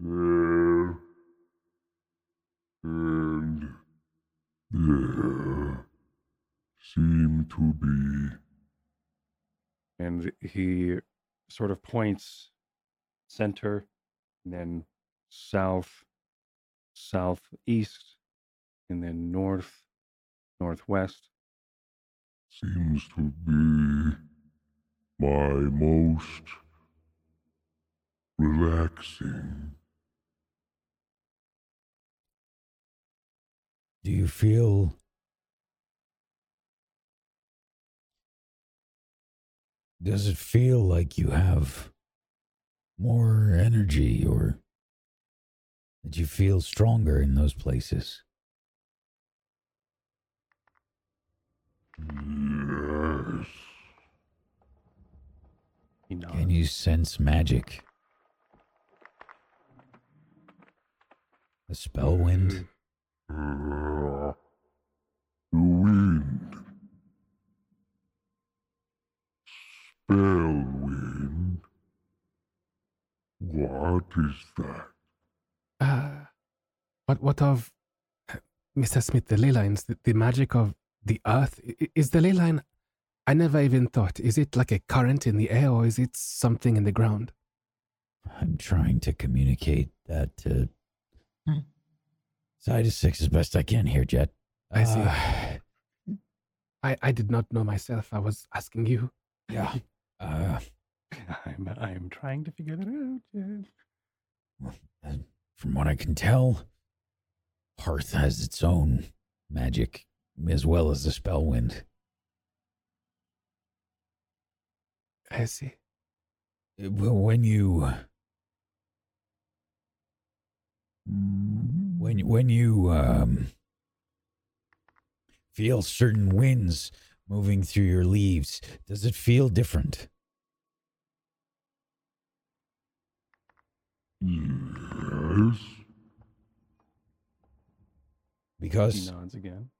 there and there seem to be and he sort of points center and then south southeast and then north northwest seems to be my most relaxing. Do you feel Does it feel like you have more energy or that you feel stronger in those places? Yes. Can you sense magic? A spell wind? Uh, the Spell. What is that? Uh, what what of Mr. Smith? The ley lines, the, the magic of the earth. I- i- Is the ley line? I never even thought. Is it like a current in the air, or is it something in the ground? I'm trying to communicate that to side of six as best I can here, Jet. I see. Uh, I, I did not know myself. I was asking you. yeah. Uh, I'm I'm trying to figure that out. And from what I can tell, Hearth has its own magic as well as the spell wind. I see. Uh, When you when when you um feel certain winds moving through your leaves, does it feel different? Yes. He Because nods again.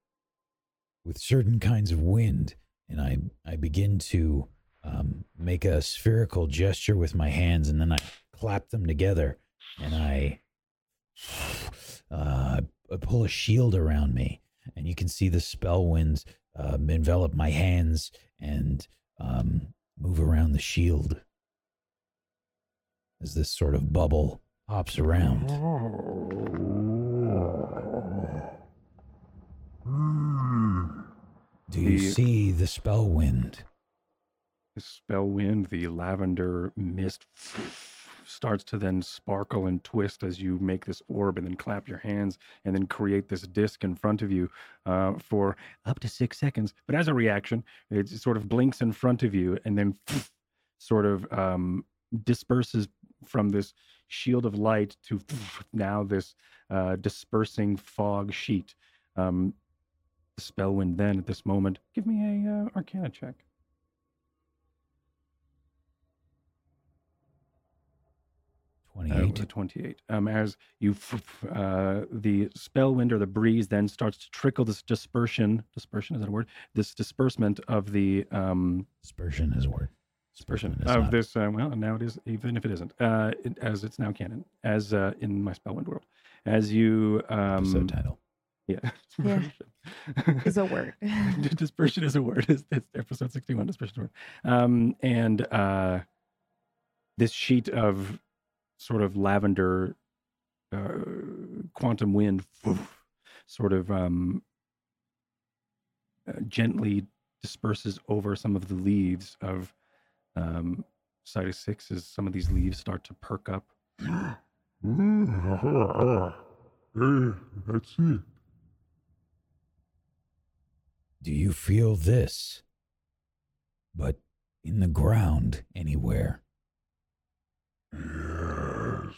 with certain kinds of wind, and I I begin to um, make a spherical gesture with my hands, and then I clap them together, and I uh, I pull a shield around me, and you can see the spell winds um, envelop my hands and um, move around the shield as this sort of bubble hops around. Do you The- see the spell wind? The spell wind, the lavender mist starts to then sparkle and twist as you make this orb and then clap your hands and then create this disc in front of you uh, for up to six seconds. But as a reaction, it sort of blinks in front of you and then sort of um, disperses from this shield of light to now this uh, dispersing fog sheet. Um, the spell wind then at this moment, give me a uh, Arcana check. Uh, 28. with a 28. Um, as you, uh, the spell wind or the breeze then starts to trickle this dispersion. Dispersion is that a word? This disbursement of the um, Dispersion is a word. Dispersion is of not. this. Uh, well, now it is, even if it isn't, uh, it, as it's now canon, as uh, in my Spellwind world. As you, Episode um, title. yeah, Yeah. dispersion. Is a word. dispersion is a word. It's, it's episode 61, dispersion is a word. Um, and uh, this sheet of sort of lavender uh, quantum wind sort of um, uh, gently disperses over some of the leaves of um, Side Six is some of these leaves start to perk up. Hey, that's it. Do you feel this? But in the ground anywhere. Yes.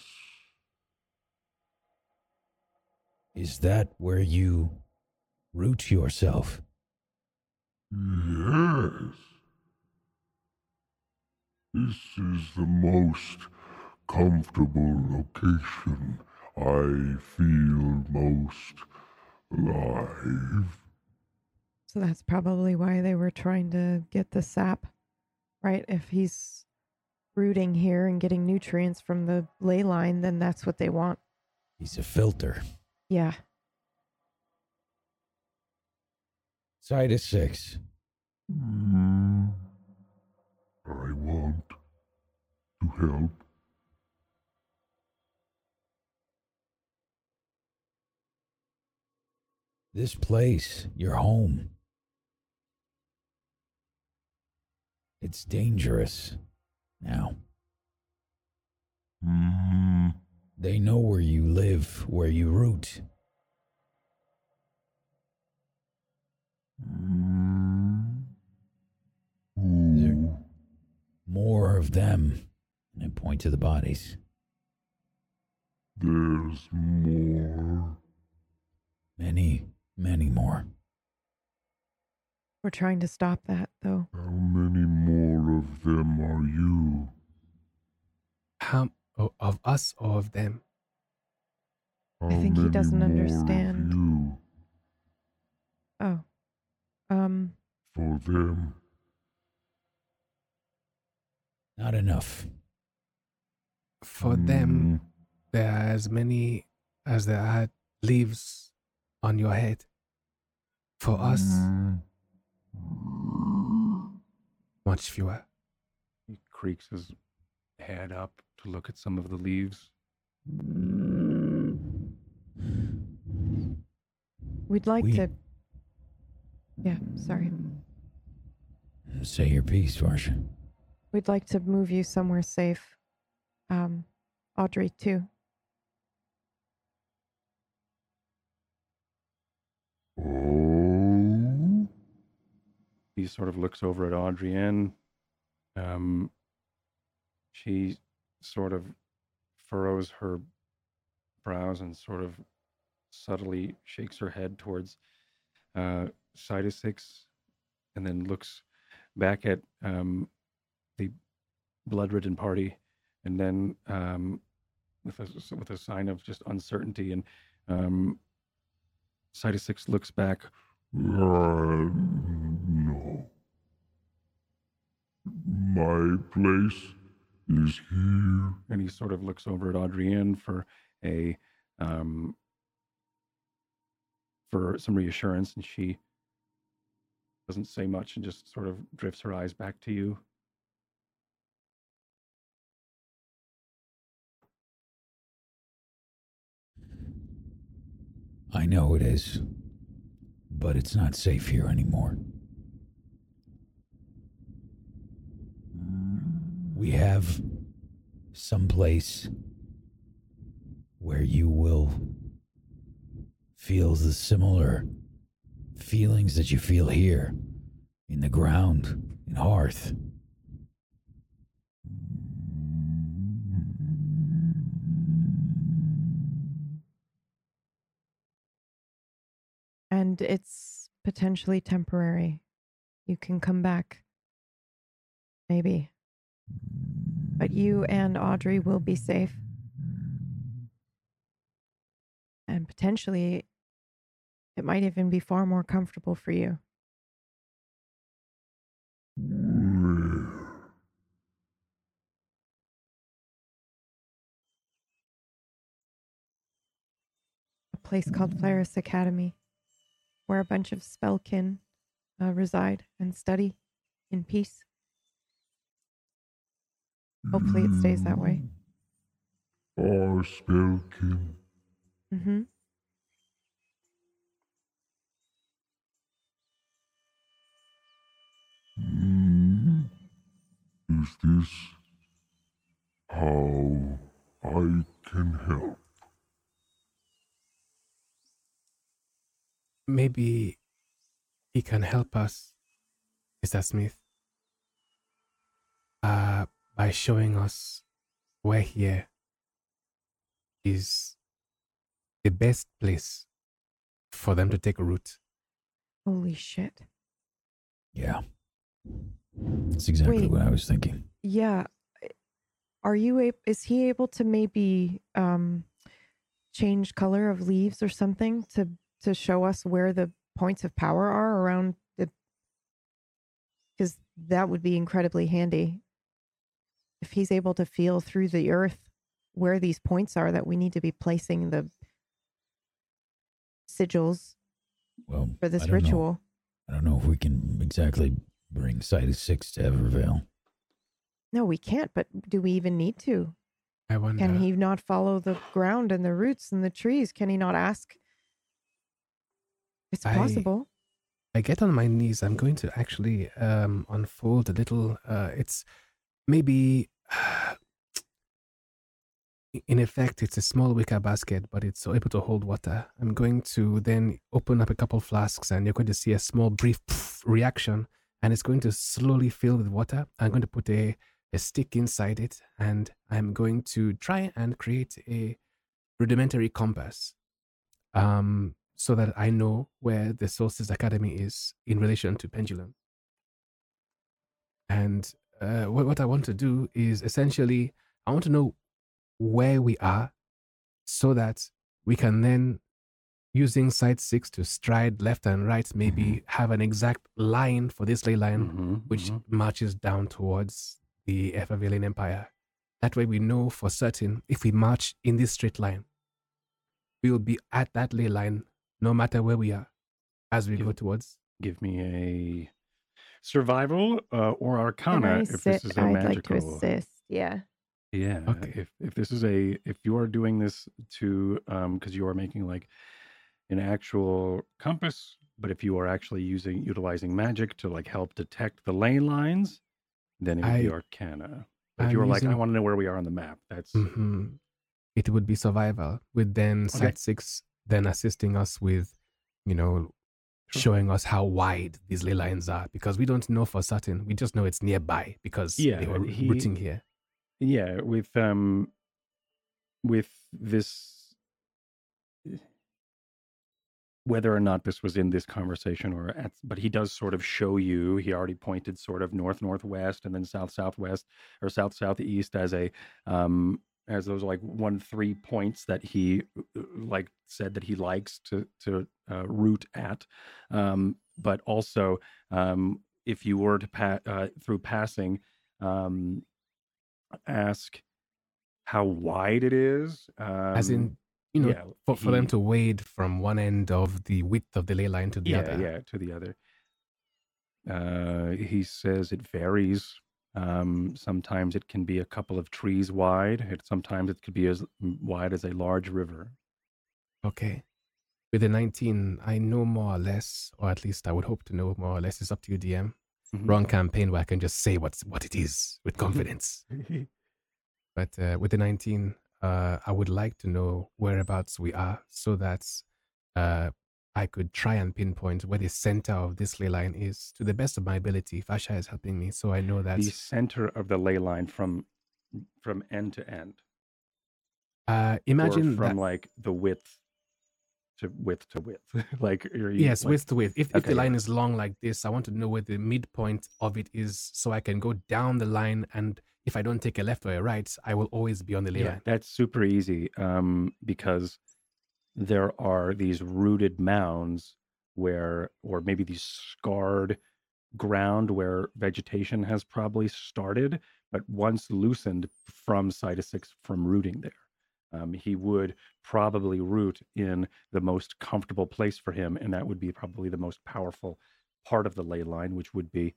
Is that where you root yourself? Yes. This is the most comfortable location. I feel most alive. So that's probably why they were trying to get the sap, right? If he's rooting here and getting nutrients from the ley line, then that's what they want. He's a filter. Yeah. Side of six. Mm. Help. This place, your home. It's dangerous now. Mm. They know where you live, where you root. Mm. There- More of them. And I point to the bodies. There's more. Many, many more. We're trying to stop that, though. How many more of them are you? How o- of us or of them? How think he doesn't more of understand. You Oh. Um, for them. Not enough. For them, Mm. there are as many as there are leaves on your head. For us, Mm. much fewer. He creaks his head up to look at some of the leaves. We'd like We- to. Yeah, sorry. Say your piece, Varsha. We'd like to move you somewhere safe. Um, Audrey, too. He sort of looks over at Adrienne. Um, she sort of furrows her brows and sort of subtly shakes her head towards uh, Cytosix and then looks back at um, the blood-ridden party and then um, with a, with a sign of just uncertainty and um, Cytosix looks back Uh, no. My place is here. and he sort of looks over at Adrienne for a um for some reassurance and she doesn't say much and just sort of drifts her eyes back to you I know it is, but it's not safe here anymore. We have some place where you will feel the similar feelings that you feel here in the ground, in Hearth. And it's potentially temporary. You can come back. Maybe. But you and Audrey will be safe. And potentially, it might even be far more comfortable for you. A place called Flaris Academy, where a bunch of spellkin uh, reside and study in peace. Hopefully, it stays that way. Our spellkin. Mm-hmm. Hmm. Is this how I can help? Maybe he can help us, Mr. Smith, uh, by showing us where here is the best place for them to take root. Holy shit. Yeah. That's exactly Wait. what I was thinking. Yeah. Are you able, is he able to maybe um change color of leaves or something to to show us where the points of power are around the cuz that would be incredibly handy. If he's able to feel through the earth where these points are that we need to be placing the sigils Well, for this I don't know. ritual. I don't know if we can exactly bring Sighted Six to Evervale. No, we can't, but do we even need to? I wonder. Can he not follow the ground and the roots and the trees? Can he not ask? It's I- possible. I get on my knees. I'm going to actually um, unfold a little. Uh, it's maybe, in effect, it's a small wicker basket, but it's able to hold water. I'm going to then open up a couple flasks, and you're going to see a small, brief reaction, and it's going to slowly fill with water. I'm going to put a, a stick inside it, and I'm going to try and create a rudimentary compass. Um, so that I know where the Solstice Academy is in relation to Pendulum. And uh, what, what I want to do is essentially, I want to know where we are so that we can then, using Site 6 to stride left and right, maybe have an exact line for this ley line, Mhm, which mhm. marches down towards the Evervillian Empire. That way we know for certain if we march in this straight line, we will be at that ley line no matter where we are as we Yeah. go towards. give me a survival uh, or Can arcana if sit? this is a I'd like magical to assist. Yeah. Yeah. Okay. If if this is a if you are doing this to um because you are making like an actual compass, but if you are actually using utilizing magic to like help detect the ley lines, then it would be I- Arcana. But if I'm you were like, I want to know where we are on the map, that's hmm It would be survival with then Okay. Site 6 then assisting us with, you know, Sure. showing us how wide these ley lines are because we don't know for certain. We just know it's nearby because Yeah, they were he- rooting here. yeah with um with this whether or not this was in this conversation or at but he does sort of show you he already pointed sort of north northwest and then south southwest or south southeast as a um as those like one three points that he uh, like said that he likes to to uh, root at um but also um if you were to pass uh, through passing um ask how wide it is um As in, you know, yeah, for, for them to wade from one end of the width of the ley line to the yeah, other. Yeah, to the other. Uh, he says it varies. Um, sometimes it can be a couple of trees wide. It, sometimes it could be as wide as a large river. Okay. With the 19, I know more or less, or at least I would hope to know more or less. It's up to you, DM. Mhm. Wrong campaign where I can just say what's what it is with confidence. but uh, with the 19, uh, I would like to know whereabouts we are so that uh, I could try and pinpoint where the center of this ley line is to the best of my ability. Varsha is helping me, so I know that. the center of the ley line from from end to end. Uh, or imagine from that- like the width to width to width. like you, Yes, like, width to width. If, if the yeah. line is long like this, I want to know where the midpoint of it is so I can go down the line. And if I don't take a left or a right, I will always be on the ley Yeah, line. that's super easy um, because there are these rooted mounds where, or maybe these scarred ground where vegetation has probably started, but once loosened from Cytus 6 from rooting there. Um, he would probably root in the most comfortable place for him, and that would be probably the most powerful part of the ley line, which would be,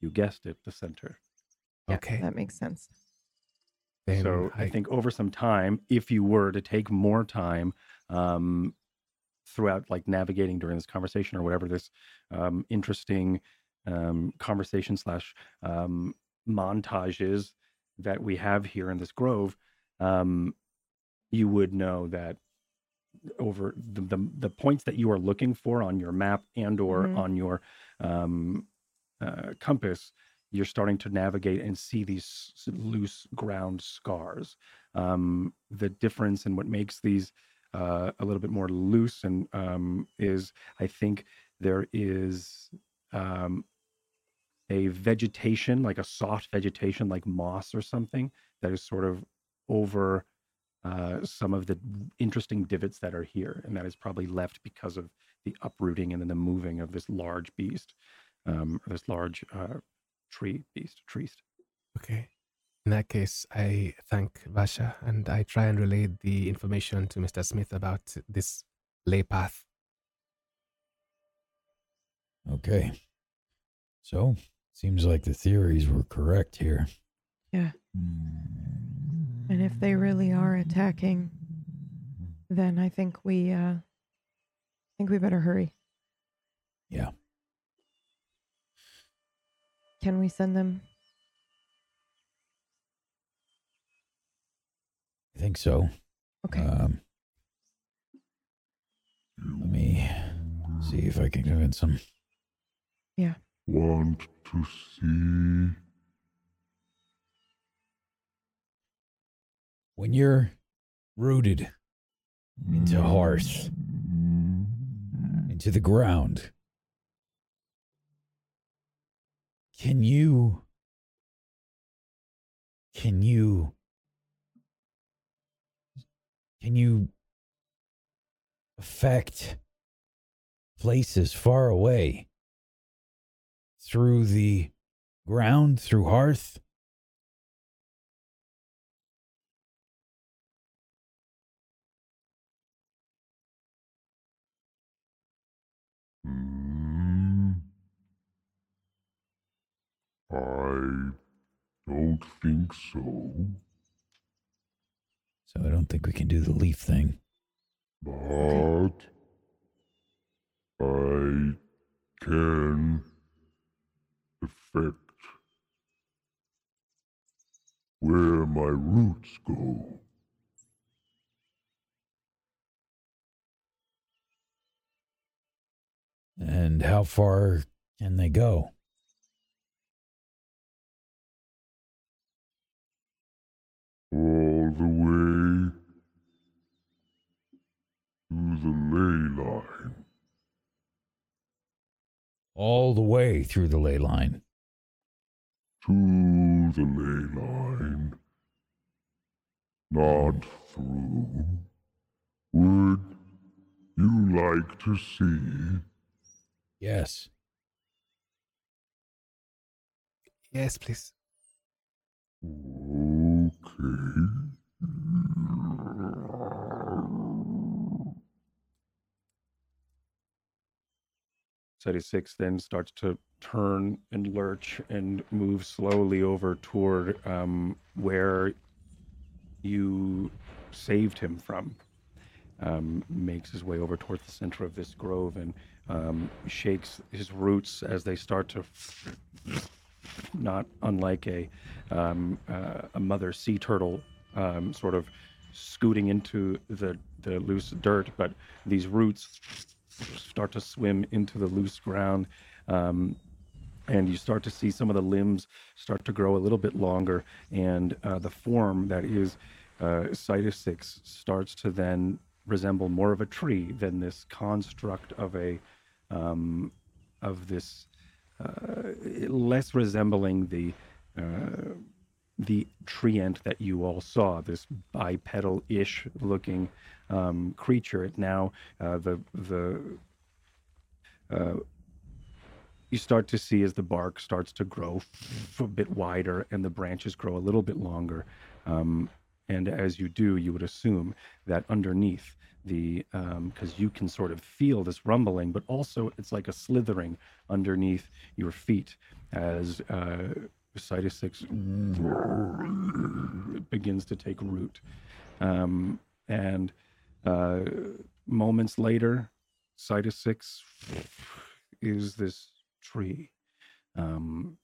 you guessed it, the center. Yeah, Okay. That makes sense. Then so I, think over some time, if you were to take more time um, throughout, like navigating during this conversation or whatever this um, interesting um, conversation slash um, montages that we have here in this grove, um, you would know that over the, the the points that you are looking for on your map and or Mhm. on your um, uh, compass you're starting to navigate and see these loose ground scars. Um, the difference in what makes these uh, a little bit more loose and um, is, I think, there is um, a vegetation, like a soft vegetation, like moss or something, that is sort of over uh, some of the interesting divots that are here, and that is probably left because of the uprooting and then the moving of this large beast, um, this large uh, tree beast, treest. Okay. In that case, I thank Varsha and I try and relay the information to Mr. Smith about this ley path. Okay. So, seems like the theories were correct here. Yeah. And if they really are attacking, then I think we uh I think we better hurry. Yeah. Can we send them? Think so. Okay. Um, let me see if I can convince them. Yeah. Want to see? When you're rooted into hearth, into the ground, can you can you can you affect places far away through the ground through hearth Hmm. I don't think so. So I don't think we can do the leaf thing. But I can affect where my roots go. And how far can they go? all the way to the ley line. All the way through the ley line. To the ley line. Not through. Would you like to see? Yes. Yes, please. Okay. Seti Six then starts to turn and lurch and move slowly over toward um, where you saved him from. Um, makes his way over towards the center of this grove and um, shakes his roots as they start to, not unlike a um, uh, a mother sea turtle, um, sort of scooting into the the loose dirt, but these roots start to swim into the loose ground. Um, and you start to see some of the limbs start to grow a little bit longer, and uh, the form that is uh, Cytus 6 starts to then resemble more of a tree than this construct of a um, of this uh, less resembling the uh, the treant that you all saw, this bipedal-ish looking um, creature. It now uh, the the uh, you start to see as the bark starts to grow a bit wider and the branches grow a little bit longer. Um, and as you do, you would assume that underneath the, because um, you can sort of feel this rumbling, but also it's like a slithering underneath your feet as uh, Cytus 6 begins to take root. Um, and uh, moments later, Cytus 6 is this tree. Um,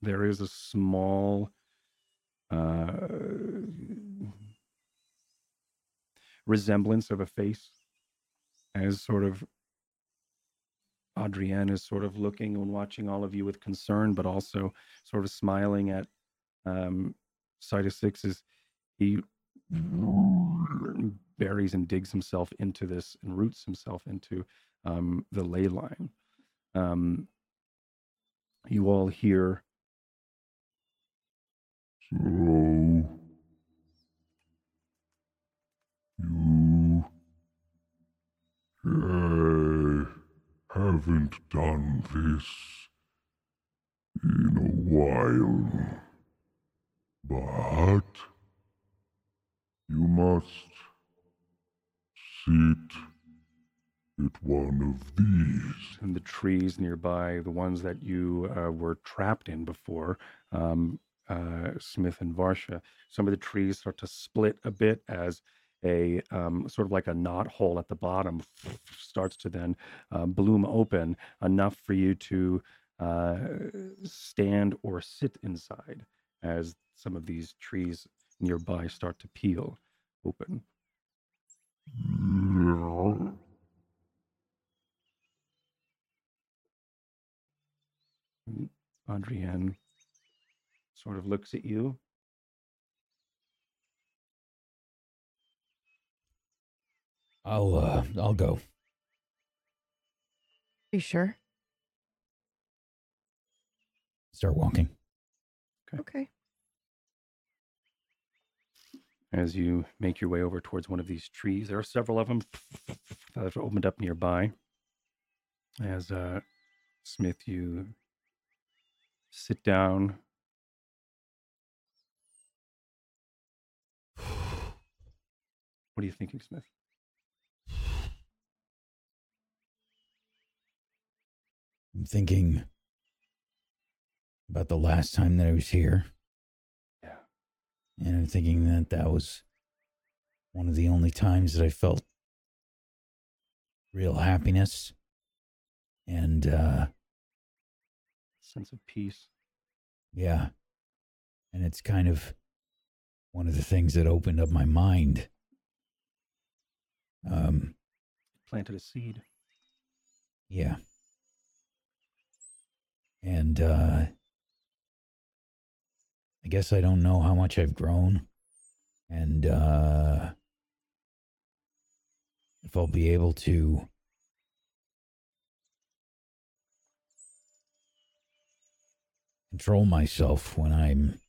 there is a small uh, resemblance of a face as sort of Adrienne is sort of looking and watching all of you with concern, but also sort of smiling at um, 6 as he buries and digs himself into this and roots himself into um, the ley line. Um, you all hear. So, you haven't done this in a while, but you must sit at one of these. And the trees nearby, the ones that you uh, were trapped in before, um, uh, Smith and Varsha, some of the trees start to split a bit as a um, sort of like a knot hole at the bottom starts to then uh, bloom open enough for you to uh, stand or sit inside as some of these trees nearby start to peel open. Adrienne sort of looks at you. I'll uh I'll go. You sure? Start walking. Okay. As you make your way over towards one of these trees, there are several of them that have opened up nearby. As uh, Smith, you sit down. What are you thinking, Smith? I'm thinking about the last time that I was here. And I'm thinking that that was one of the only times that I felt real happiness and uh Sense of peace. yeah. And it's kind of one of the things that opened up my mind. Um Planted a seed. Yeah. And uh I guess I don't know how much I've grown and uh if I'll be able to control myself when I'm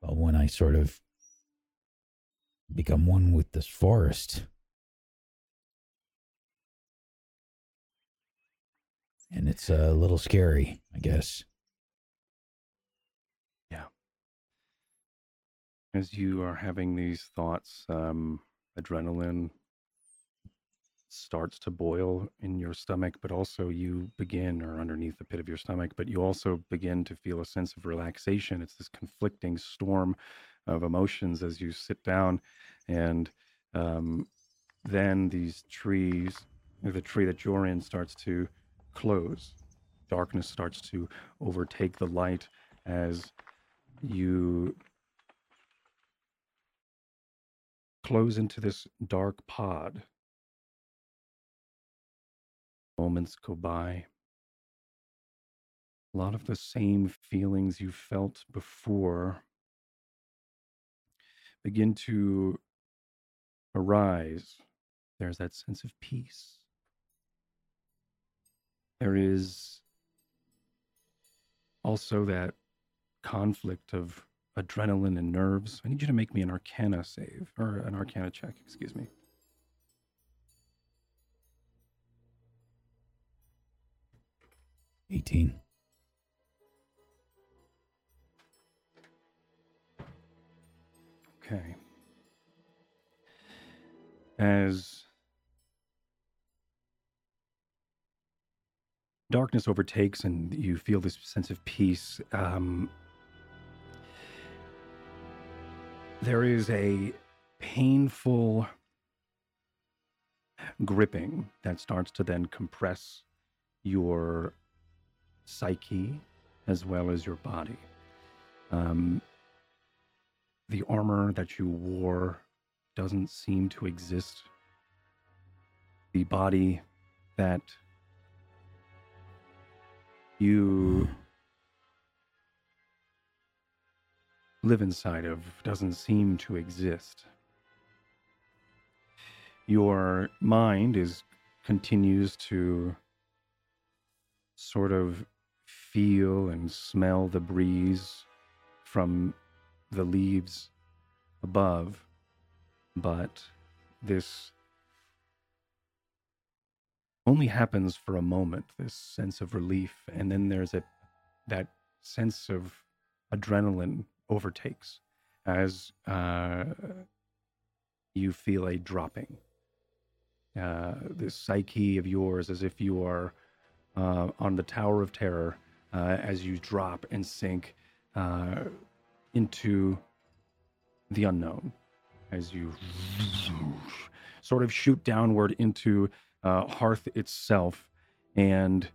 well when I sort of become one with this forest. and it's a little scary, I guess. As you are having these thoughts, um, adrenaline starts to boil in your stomach, but also you begin, or underneath the pit of your stomach, but you also begin to feel a sense of relaxation. It's this conflicting storm of emotions as you sit down, and um, then these trees, the tree that you're in, starts to close. Darkness starts to overtake the light as you close into this dark pod. Moments go by. A lot of the same feelings you felt before begin to arise. There's that sense of peace. There is also that conflict of adrenaline and nerves. I need you to make me an arcana save, or an arcana check, excuse me. Eighteen. Okay. As darkness overtakes and you feel this sense of peace, um, there is a painful gripping that starts to then compress your psyche as well as your body. Um, the armor that you wore doesn't seem to exist. The body that you live inside of doesn't seem to exist. Your mind is continues to sort of feel and smell the breeze from the leaves above, but this only happens for a moment this sense of relief and then there's a that sense of adrenaline overtakes as uh, you feel a dropping. Uh, this psyche of yours as if you are uh, on the tower of terror uh, as you drop and sink uh, into the unknown. As you sort of shoot downward into uh, hearth itself and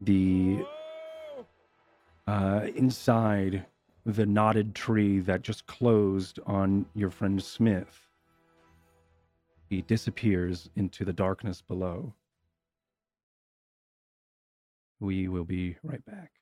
the inside the knotted tree that just closed on your friend Smith. He disappears into the darkness below. We will be right back.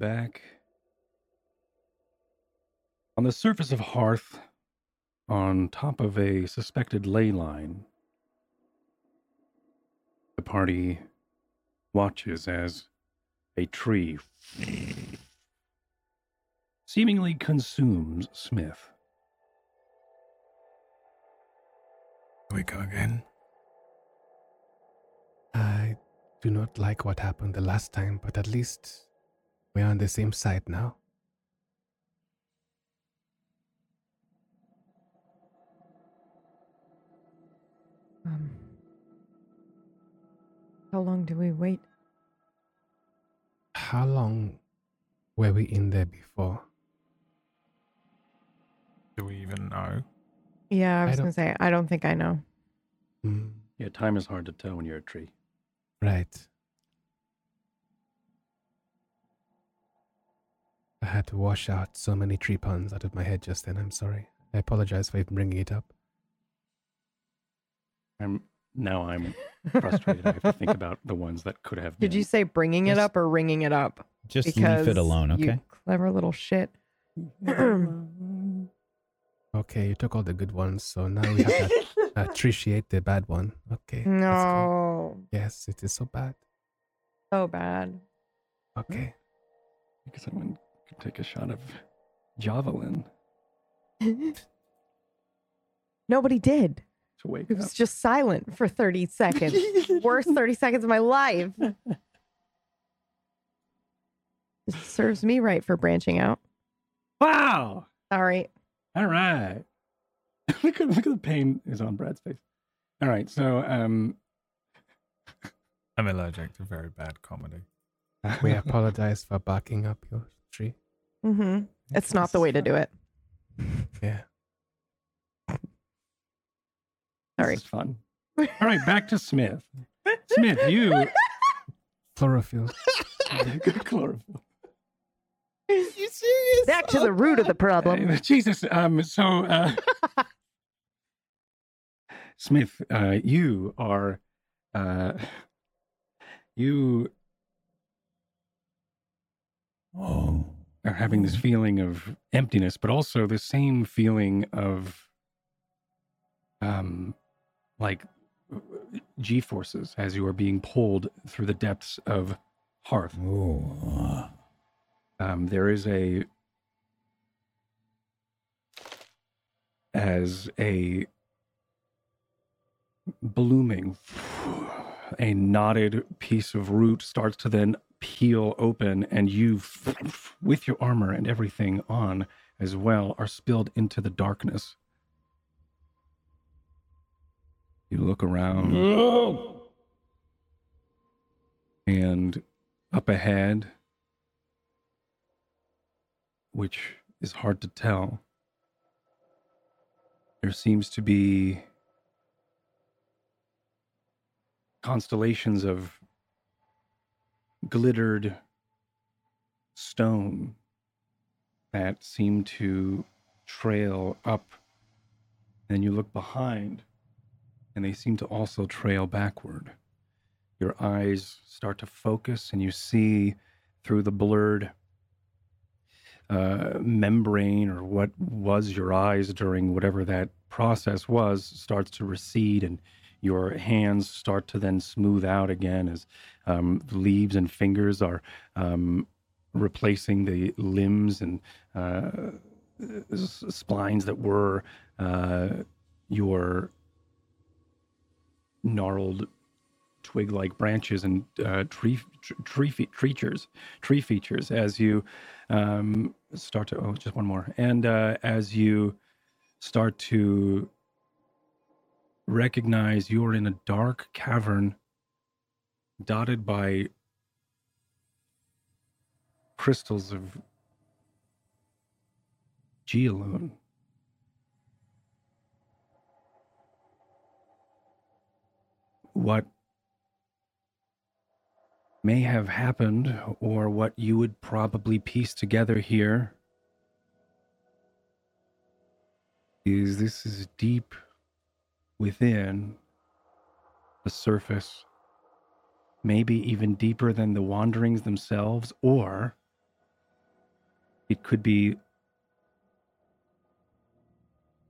back. On the surface of hearth, on top of a suspected ley line, the party watches as a tree seemingly consumes Smith. We go again. I do not like what happened the last time, but at least we are on the same side now. Um, how long do we wait? How long were we in there before? Do we even know? Yeah, I I was don't- gonna say I don't think I know. Hmm, Yeah, time is hard to tell when you're a tree. right. I had to wash out so many tree puns out of my head just then. I'm sorry. I apologize for even bringing it up. I'm now I'm frustrated. I have to think about the ones that could have. Did you say bringing it up or ringing it up? Just because leave it alone, you okay? clever little shit. Okay, you took all the good ones, so now we have to appreciate the bad one. Okay. that's cool. no, Yes, it is so bad. so bad. Okay. Because someone could take a shot of javelin Nobody did. to wake It up. was just silent for 30 seconds. Worst 30 seconds of my life. It serves me right for branching out. Wow! All right. All right. look at look at the pain is on Brad's face. All right, so um, I'm allergic to very bad comedy. We apologize for barking up your tree. Mm-hmm. It's not the way to do it. Yeah. Sorry. This is fun. All right, back to Smith. Smith, you Chlorophyll. good chlorophyll. You serious? Back to the root of the problem. Uh, Jesus. Um. So, uh, Smith, uh, you are, uh, you Oh. are having this feeling of emptiness, but also the same feeling of, um, like G forces as you are being pulled through the depths of Hearth. Oh. um, there is a as a blooming a knotted piece of root starts to then peel open and you with your armor and everything on as well are spilled into the darkness you look around and up ahead which is hard to tell. There seems to be constellations of glittered stone that seem to trail up. And you look behind, and they seem to also trail backward. Your eyes start to focus, and you see through the blurred uh, membrane or what was your eyes during whatever that process was starts to recede and your hands start to then smooth out again as um, leaves and fingers are um, replacing the limbs and uh, splines that were uh, your gnarled twig-like branches and uh, tree tree fe- creatures tree features as you um, start to oh just one more. And uh, as you start to recognize you're in a dark cavern dotted by crystals of geolone what may have happened or what you would probably piece together here is this is deep within the surface maybe even deeper than the wanderings themselves or it could be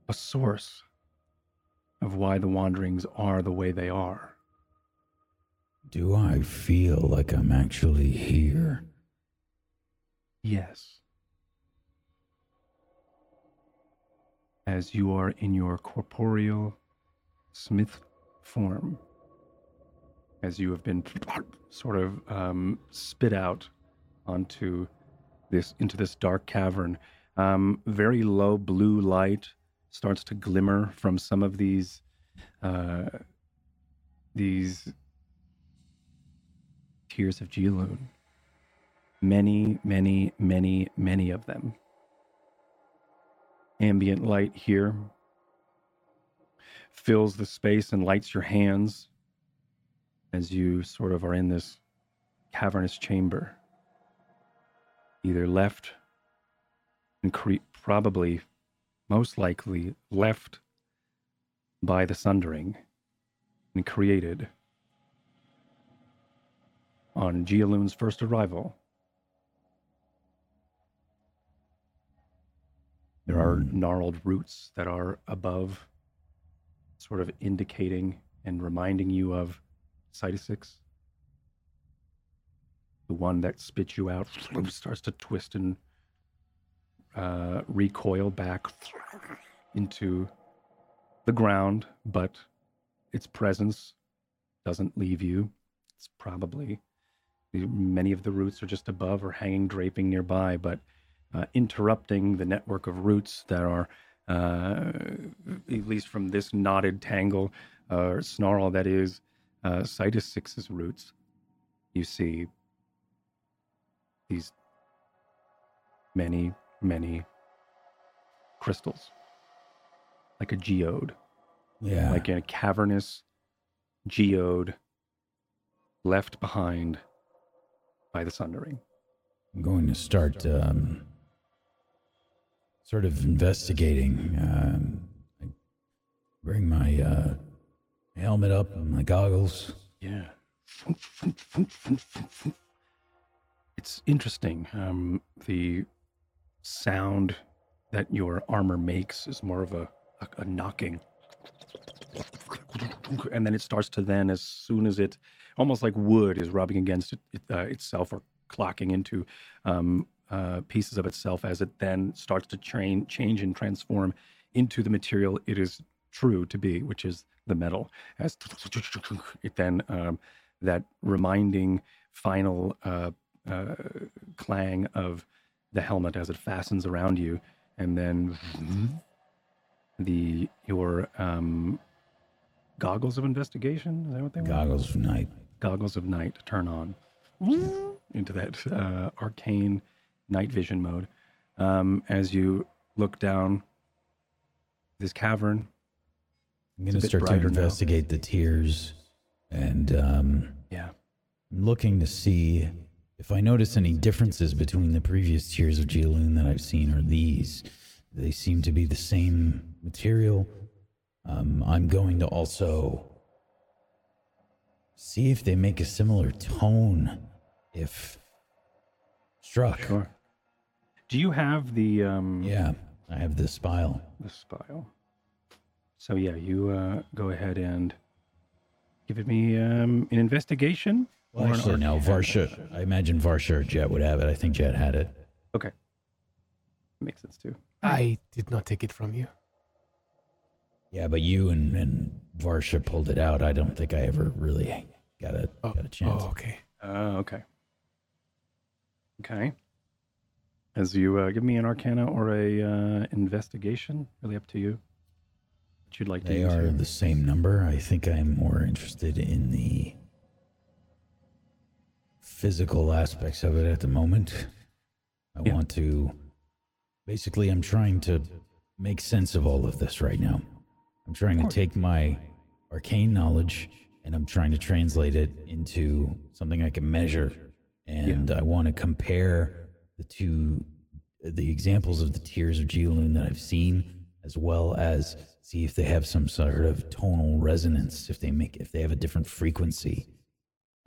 a source of why the wanderings are the way they are Do I feel like I'm actually here? Yes. As you are in your corporeal smith form as you have been sort of um, spit out onto this into this dark cavern. Um, very low blue light starts to glimmer from some of these uh, these tears of Geloon. Many, many, many, many of them. Ambient light here fills the space and lights your hands as you sort of are in this cavernous chamber. Either left and cre- probably, most likely, left by the Sundering and created on Geoloon's first arrival. There are hmm. gnarled roots that are above, sort of indicating and reminding you of Cytosix. The one that spits you out starts to twist and uh, recoil back into the ground, but its presence doesn't leave you. It's probably many of the roots are just above or hanging draping nearby, but uh, interrupting the network of roots that are, at least from this knotted tangle or uh, snarl that is uh, Cytosix's roots. You see these many, many crystals, like a geode. Yeah. Like in a cavernous geode left behind by the Sundering. I'm going to start um, sort of investigating. Um, I bring my uh, helmet up and my goggles. Yeah. It's interesting. Um, the sound that your armor makes is more of a, a, a knocking. And then it starts to then, as soon as it, almost like wood is rubbing against it, uh, itself or clocking into um, uh, pieces of itself as it then starts to train, change and transform into the material it is true to be, which is the metal. As it then um, that reminding final uh, uh, clang of the helmet as it fastens around you, and then the your um, goggles of investigation. Is that what they were? Goggles of night. Goggles of night turn on into that uh, arcane night vision mode um, as you look down this cavern. I'm going to start to brighter now. investigate the tears and um, Yeah. I'm looking to see if I notice any differences between the previous tears of Geoloon that I've seen or these. They seem to be the same material. Um, I'm going to also see if they make a similar tone if struck. Sure. Do you have the um, Yeah, I have the spile. the spile? So yeah, you uh, go ahead and give it me um, an investigation. Well, or actually, no, arcana. Varsha. I imagine Varsha or Jet would have it. I think Jet had it. Okay, makes sense too. I did not take it from you. Yeah, but you and, and Varsha pulled it out. I don't think I ever really got a Oh, got a chance. oh okay. Uh, okay. Okay. As you uh, give me an arcana or a uh, investigation, really up to you. What you'd like to They are here. the same number. I think I'm more interested in the physical aspects of it at the moment. I Yeah. want to basically I'm trying to make sense of all of this right now. I'm trying to take my arcane knowledge and I'm trying to translate it into something I can measure. And I want to compare the two the examples of the tears of Geoloon that I've seen, as well as see if they have some sort of tonal resonance, if they make if they have a different frequency,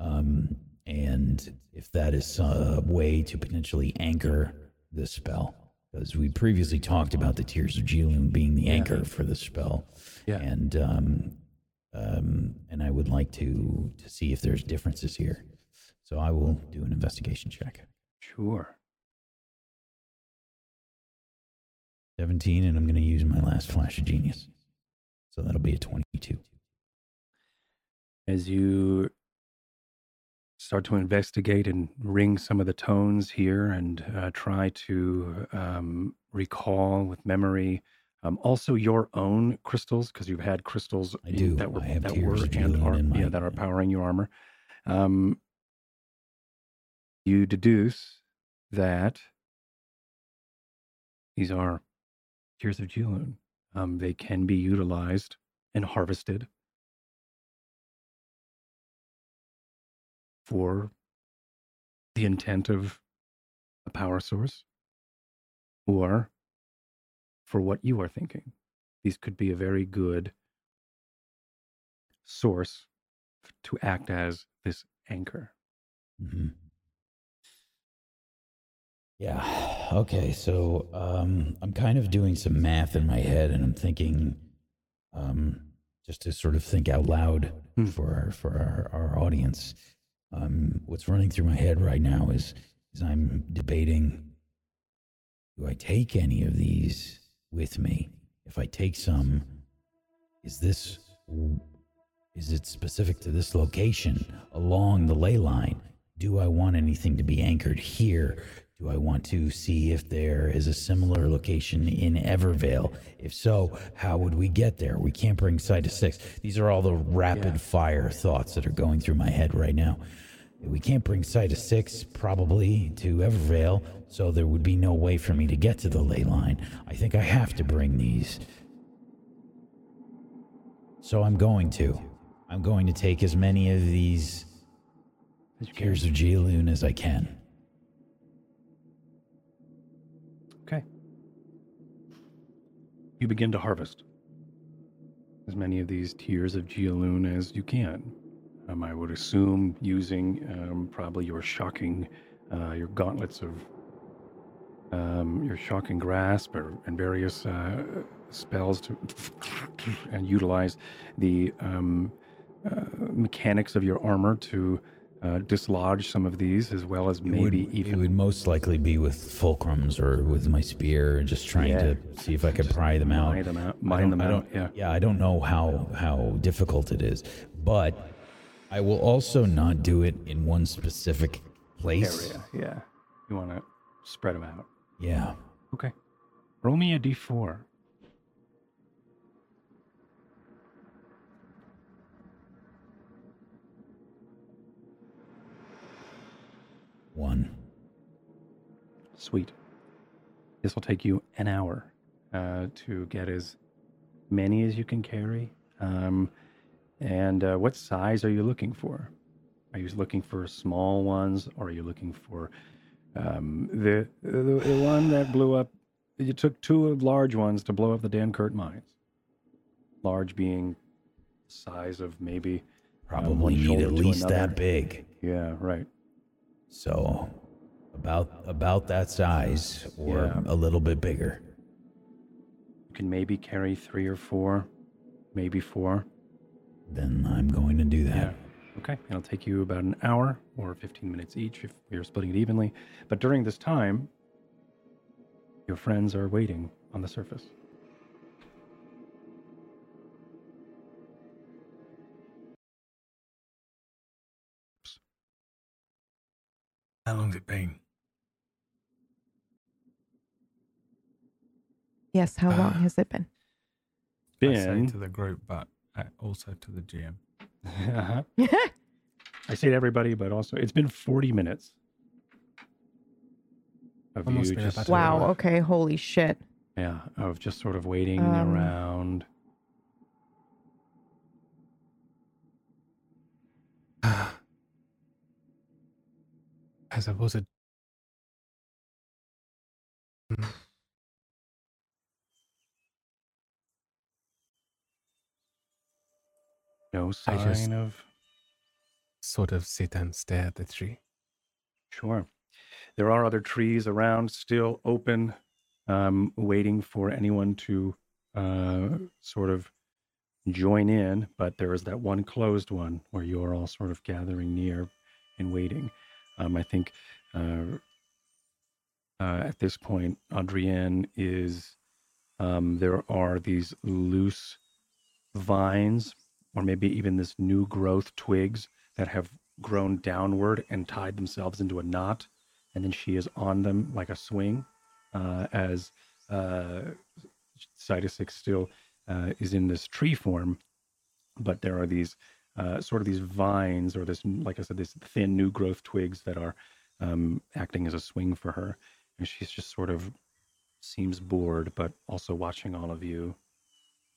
um, and if that is a way to potentially anchor the spell. Because we previously talked about the tears of Geoloon being the anchor for the spell, Yeah. and um, um, and I would like to to see if there's differences here. So I will do an investigation check. Sure. 17, and I'm going to use my last flash of genius. So that'll be a 22. as you start to investigate and ring some of the tones here and uh, try to um, recall with memory um, also your own crystals because you've had crystals that were that were and are, in yeah that are powering your armor. Um, you deduce that these are tears of Jilun. Um, they can be utilized and harvested for the intent of a power source or for what you are thinking. These could be a very good source to act as this anchor. hmm Yeah. Okay. So um, I'm kind of doing some math in my head, and I'm thinking, um, just to sort of think out loud Hmm. for our, for our, our audience. Um, what's running through my head right now is is I'm debating: Do I take any of these with me? If I take some, is this is it specific to this location along the ley line? Do I want anything to be anchored here? Do I want to see if there is a similar location in Evervale? If so, how would we get there? We can't bring site to six. These are all the rapid fire thoughts that are going through my head right now. We can't bring site to six, probably to Evervale, so there would be no way for me to get to the ley line. I think I have to bring these. So I'm going to. I'm going to take as many of these. Tears of Jilun as I can. Okay. You begin to harvest as many of these tears of Geoloon as you can. Um, I would assume using um, probably your shocking, uh, your gauntlets of um, your shocking grasp or, and various uh, spells to and utilize the um, uh, mechanics of your armor to uh, dislodge some of these, as well as It maybe would, even It would most likely be with fulcrums or with my spear, just trying Yeah. to see if I could pry them out. mine them out. Mine them out. Yeah. Yeah, I don't know how how difficult it is, but I will also not do it in one specific place. area. Yeah. You want to spread them out. Yeah. Okay. Roll me a d4. One. Sweet. This will take you an hour uh, to get as many as you can carry. Um, and uh, what size are you looking for? Are you looking for small ones, or are you looking for um, the, the the one that blew up? You took two large ones to blow up the Dankert mines. Large being size of maybe um, Probably need at least that big. Yeah, right. So about about that size or Yeah. a little bit bigger. You can maybe carry three or four, maybe four. Then I'm going to do that. Yeah. Okay. It'll take you about an hour or 15 minutes each if you're splitting it evenly. But during this time, your friends are waiting on the surface. How long's it been? Yes, how long Ah. has it been? I say Been, to the group, but uh, also to the GM. uh-huh. I say to everybody, but also it's been 40 minutes of Almost you been just about an of- wow, okay, holy shit. yeah, of just sort of waiting Um, around. I suppose it. Hmm, No I sign just- of Sort of sit and stare at the tree. Sure. There are other trees around still open, um, waiting for anyone to uh, sort of join in. But there is that one closed one where you are all sort of gathering near and waiting. Um, I think uh, uh, at this point, Adrienne is, um, there are these loose vines or maybe even this new growth twigs that have grown downward and tied themselves into a knot, and then she is on them like a swing, uh, as uh, Cytosix still uh, is in this tree form, but there are these uh, sort of these vines or this, like I said, this thin new growth twigs that are um, acting as a swing for her, and she's just sort of seems bored, but also watching all of you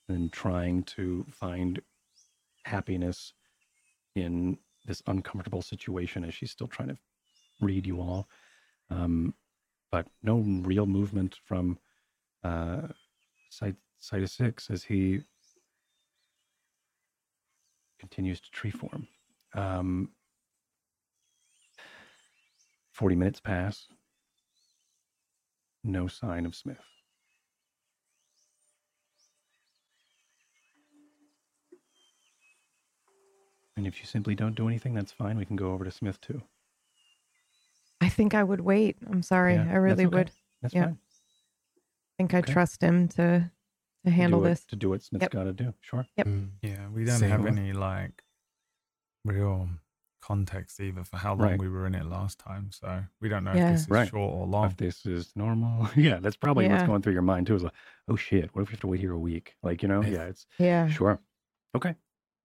and trying to find happiness in this uncomfortable situation as she's still trying to read you all. Um, but no real movement from uh, side, side of six as he continues to tree form. Um, 40 minutes pass. No sign of Smith. And if you simply don't do anything, that's fine. We can go over to Smith too. I think I would wait. I'm sorry. Yeah, I really okay. would. That's Yeah. fine. I think I Okay. trust him to to To handle do what- this. to do what Smith's Yep. got to do. Sure. Yep. Mm. Yeah, we don't Same have one. any like real context either for how long Right. we were in it last time. So we don't know Yeah. if this is Right. short or long. If this is normal, yeah, that's probably what's going through your mind too. Is like, oh shit, what if we have to wait here a week? Like, you know, I- yeah, it's Yeah. sure. Okay.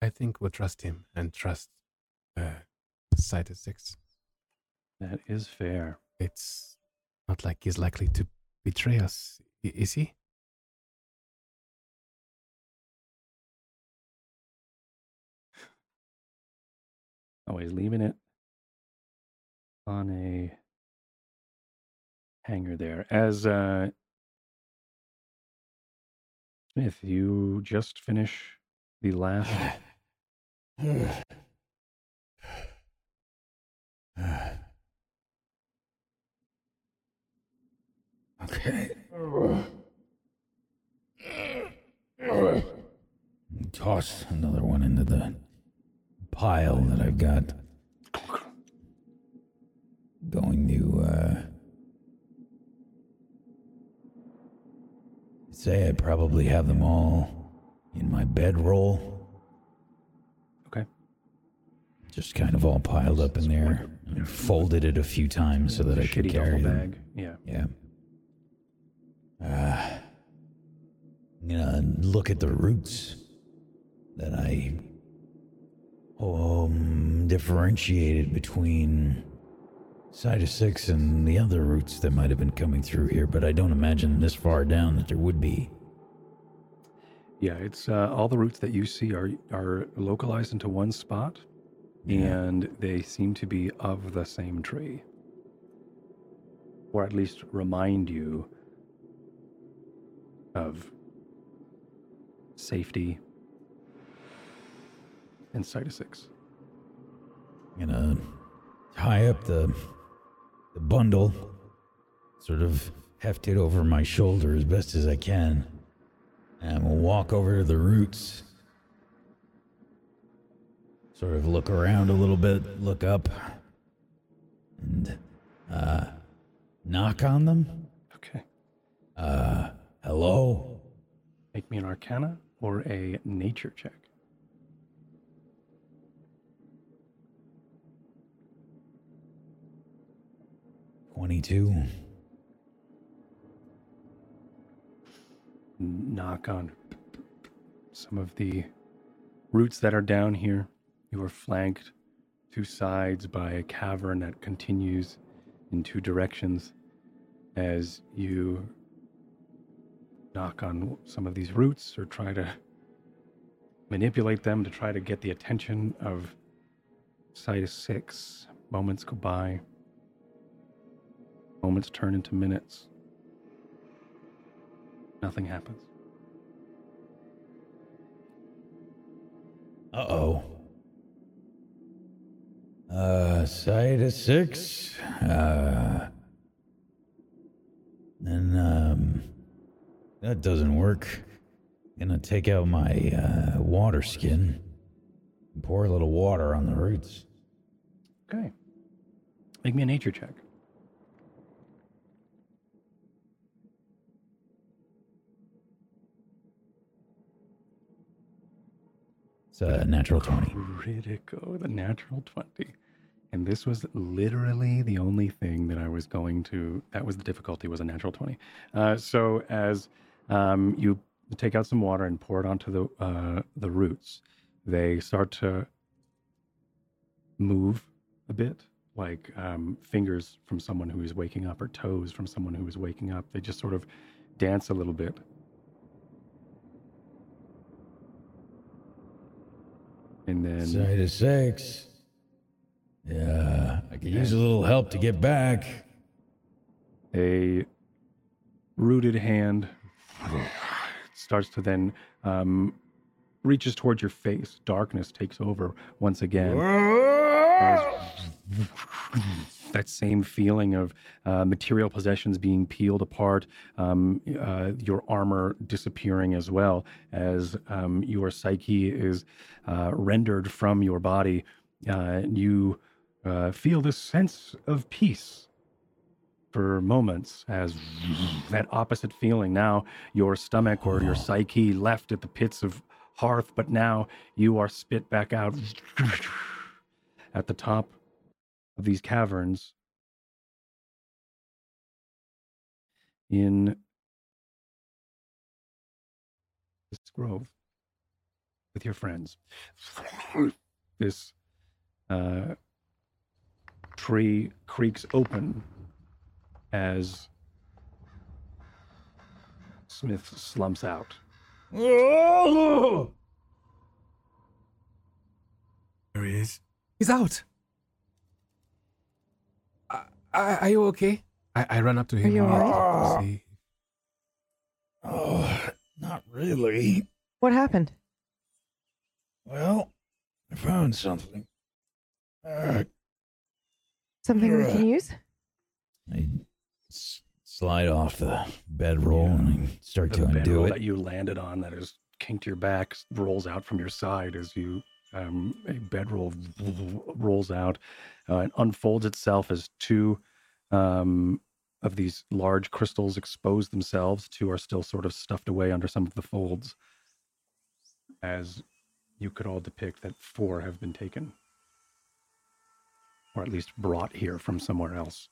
I think we'll trust him and trust uh, Cytus Six. That is fair. It's not like he's likely to betray us, is he? Always leaving it on a hanger there. As uh Smith, you just finish the last Okay. Toss another one into the pile that I've got. Going to uh, say I probably have them all in my bedroll. Okay. Just kind of all piled up in there. and folded it a few times so that I could carry them. bag. Yeah. Yeah. Uh, I'm gonna look at the roots that I um differentiated between Side of Six and the other roots that might have been coming through here, but I don't imagine this far down that there would be. Yeah, it's uh, all the roots that you see are are localized into one spot, Yeah. and they seem to be of the same tree, or at least remind you of safety and Site of Six. I'm gonna tie up the the bundle, sort of heft it over my shoulder as best as I can, and we'll walk over to the roots. Sort of look around a little bit, look up, and uh, knock on them. Okay, Uh, hello. make me an Arcana or a Nature check. Twenty-two. knock on some of the roots that are down here. You are flanked two sides by a cavern that continues in two directions as you knock on some of these roots or try to manipulate them to try to get the attention of Site Six. Moments go by. Moments turn into minutes. Nothing happens. Uh oh. Uh, side of six. Uh, and um, that doesn't work. Gonna take out my uh, water skin, and pour a little water on the roots. Okay. Make me a nature check. A natural 20. Critical, the natural 20. And this was literally the only thing that I was going to, that was the difficulty, was a natural 20. Uh, so as um, you take out some water and pour it onto the, uh, the roots, they start to move a bit like um, fingers from someone who is waking up or toes from someone who is waking up. They just sort of dance a little bit. And then Side of six. Yeah, I could use a little help to get back. a rooted hand starts to then um, reaches towards your face. Darkness takes over once again. That same feeling of uh, material possessions being peeled apart, um, uh, your armor disappearing as well as um, your psyche is uh, rendered from your body. Uh, you uh, feel this sense of peace for moments as that opposite feeling. Now your stomach or your psyche left at the pits of hearth, but now you are spit back out at the top of these caverns in this grove with your friends. This uh, tree creaks open as Smith slumps out. There he is. He's out. Are are you okay? I, I run up to him. Are you and alright? to see- Oh, not really. What happened? Well, I found something. Uh, Something we can use? I s- slide off the bedroll and I start The to undo bedroll it. that you landed on that is kinked your back rolls out from your side as you um, a bedroll rolls out uh, and unfolds itself as two um, of these large crystals expose themselves. Two are still sort of stuffed away under some of the folds, as you could all depict that four have been taken, or at least brought here from somewhere else.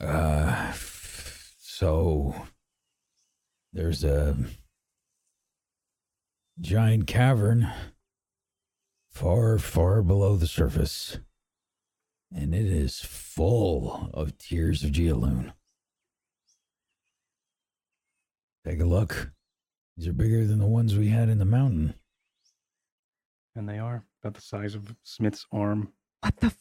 Uh, so there's a giant cavern far, far below the surface, and it is full of tears of Geoloon. Take a look. These are bigger than the ones we had in the mountain. And they are about the size of Smith's arm. What the? F-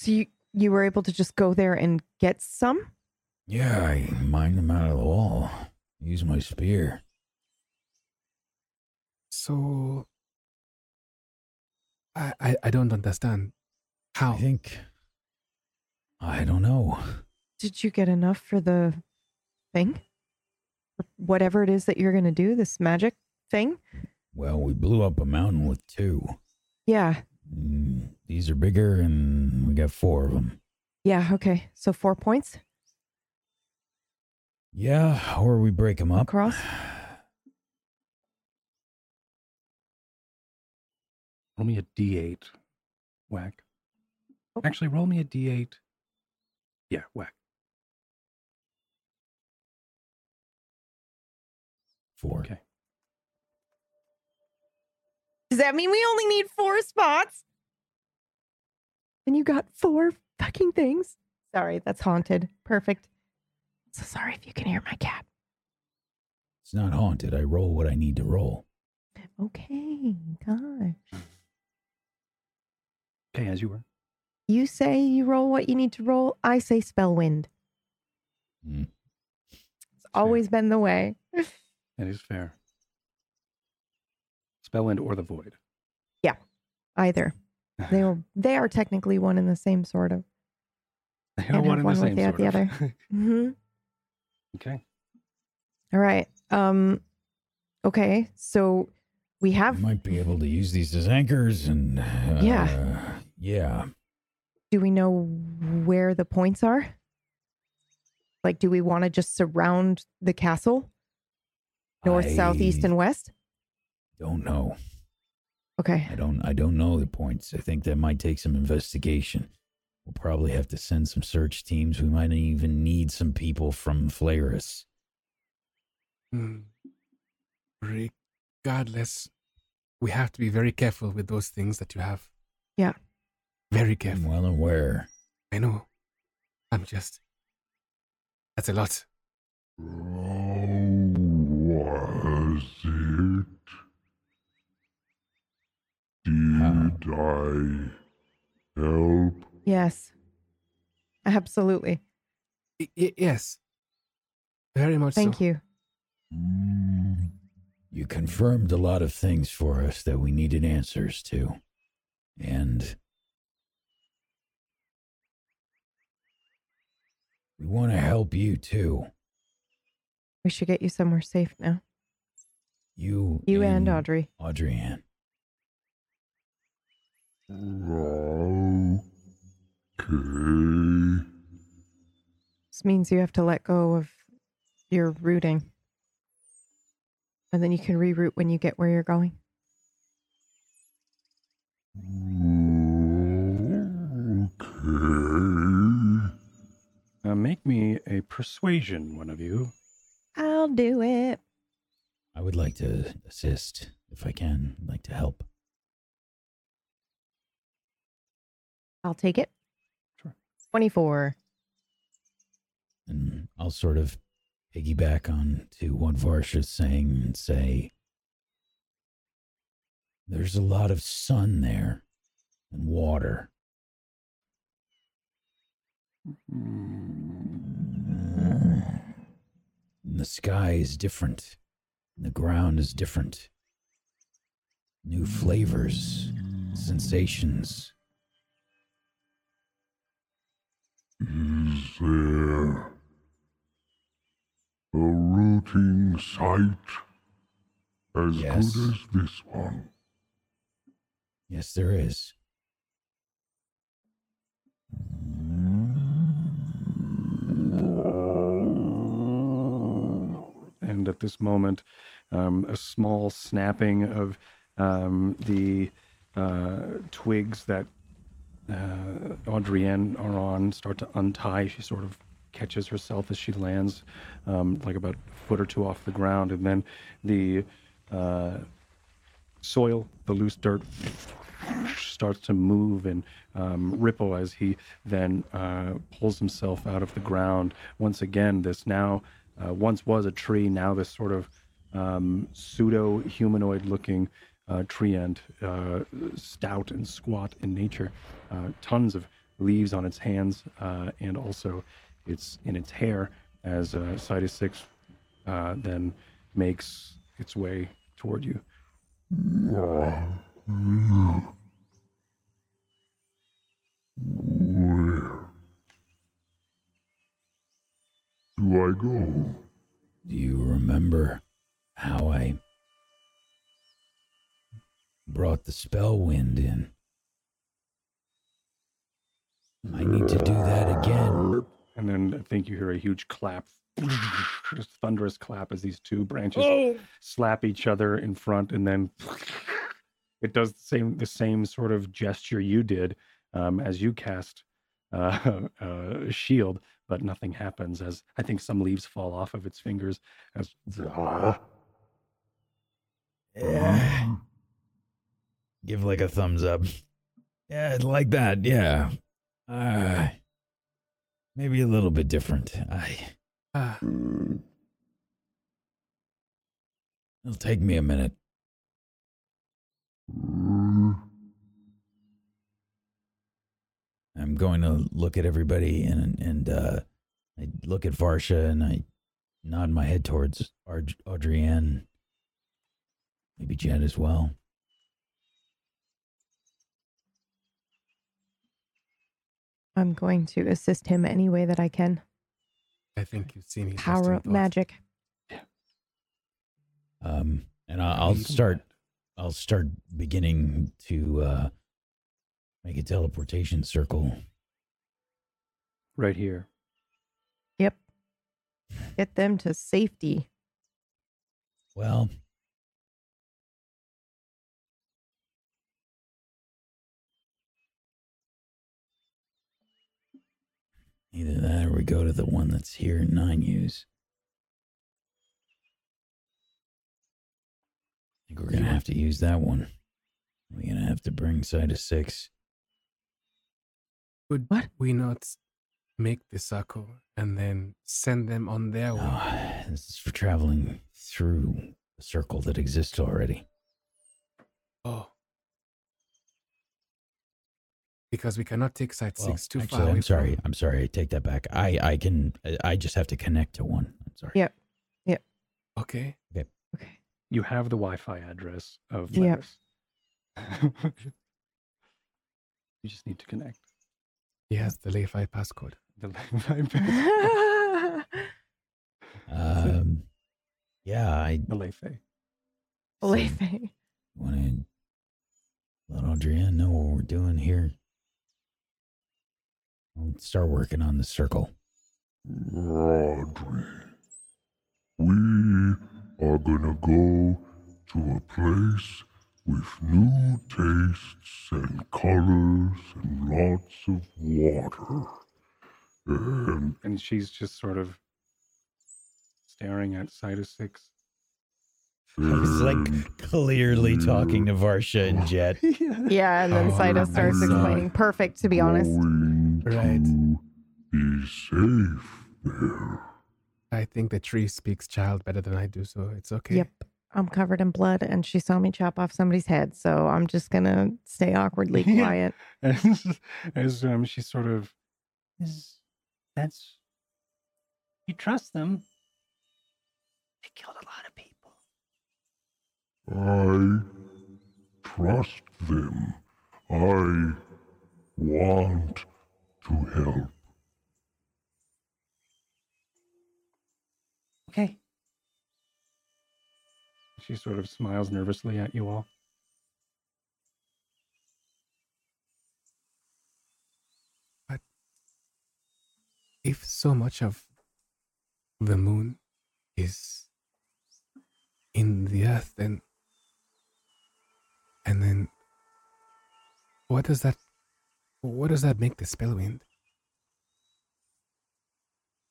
so you you were able to just go there and get some? Yeah, I mined them out of the wall. Use my spear. So I, I I don't understand. How? I think. I don't know. Did you get enough for the thing? Whatever it is that you're gonna do, this magic thing? Well, we blew up a mountain with two. Yeah. Mm, These are bigger, and we got four of them. Yeah. Okay. So four points Yeah, or we break them up. across. Roll me a d8. Whack. Oh. Actually, roll me a d8. Yeah, whack. Four. Okay. Does that mean we only need four spots? And you got four fucking things? Sorry, that's haunted. Perfect. So sorry if you can hear my cat. It's not haunted. I roll what I need to roll. Okay, gosh. Okay, as you were. You say you roll what you need to roll. I say Spellwind. Mm. It's always been the way. That is fair. Spellwind or the void. Yeah, either. They are, they are technically one and the same sort of. They Can't have one without the other. hmm okay. All right. Um okay. So we I have might be able to use these as anchors, and uh, Yeah. Yeah. do we know where the points are? Like do we want to just surround the castle? North, south, east, and west? Don't know. Okay. I don't. I don't know the points. I think that might take some investigation. We'll probably have to send some search teams. We might even need some people from Flaris. Hmm. Regardless, we have to be very careful with those things that you have. Yeah. Very careful. I'm careful. well aware. I know. I'm just. That's a lot. How was it? Did I help? Yes. Absolutely. Y- y- yes. Very much Thank so. you. Mm, You confirmed a lot of things for us that we needed answers to. And we want to help you too. We should get you somewhere safe now. You You and Audrey. Audrey Ann. Okay. This means you have to let go of your routing. And then you can reroute when you get where you're going. Okay. Uh, make me a persuasion, one of you. I'll do it. I would like to assist if I can. I'd like to help. I'll take it. Sure. 24. And I'll sort of piggyback on to what Varsha's saying and say there's a lot of sun there and water. And the sky is different. And the ground is different. New flavors, sensations. Is there a rooting site as Yes. good as this one? Yes, there is. At this moment, um, a small snapping of um, the uh, twigs that uh, Audrienne are on start to untie. She sort of catches herself as she lands, um, like about a foot or two off the ground, and then the uh, soil, the loose dirt, starts to move and um, ripple as he then uh, pulls himself out of the ground. Once again, this now uh, once was a tree, now this sort of um, pseudo humanoid looking uh, treant, uh, stout and squat in nature, uh, tons of leaves on its hands uh, and also it's in its hair as uh, Sidus 6 uh, then makes its way toward you. Where do I go? Do you remember how I brought the Spellwind in? I need to do that again. And then I think you hear a huge clap, just thunderous clap as these two branches slap each other in front, and then it does the same the same sort of gesture you did um, as you cast uh, uh, shield, but nothing happens. As I think some leaves fall off of its fingers. As Yeah. Give like a thumbs up. Yeah, like that. Yeah. Uh, maybe a little bit different. I. Ah, It'll take me a minute. I'm going to look at everybody and and uh, I look at Varsha and I nod my head towards Aud- Audrienne, maybe Jet as well. I'm going to assist him any way that I can. I think you've seen his Power resting up thought. magic. Um, and I- I'll start. I'll start beginning to uh, make a teleportation circle. right here. Yep. Get them to safety. Well, either that or we go to the one that's here in nine use. I think we're gonna have to use that one. We're gonna have to bring side of six. Could What? we not make the circle and then send them on their way? Oh, this is for traveling through the circle that exists already. Oh. Because we cannot take site Well, six too actually, far. I'm sorry. from- I'm sorry. I take that back. I I can. I- I just have to connect to one. I'm sorry. Yeah. Okay. Okay. You have the Wi-Fi address of Yep. Levis. you just need to connect. Yes, the Layfi passcode. The Wi-Fi. Um. Yeah. I the Wi-Fi. Lefe. want to let Audrienne know what we're doing here. I'll start working on the circle. Audrey, we are gonna go to a place with new tastes and colors and lots of water. And And she's just sort of staring at side of six. I was like and clearly talking to Varsha and Jet. Yeah, and then Oh, starts see. explaining. Perfect, to be honest. going Right. to be safe there. I think the tree speaks child better than I do, so it's okay. Yep. I'm covered in blood, and she saw me chop off somebody's head, so I'm just gonna stay awkwardly quiet. as, as um, she sort of Is that's you trust them? They killed a lot of people. I trust them. I want to help. Okay. She sort of smiles nervously at you all. But if so much of the moon is in the earth, then. And then. What does that. What does that make the spellwind?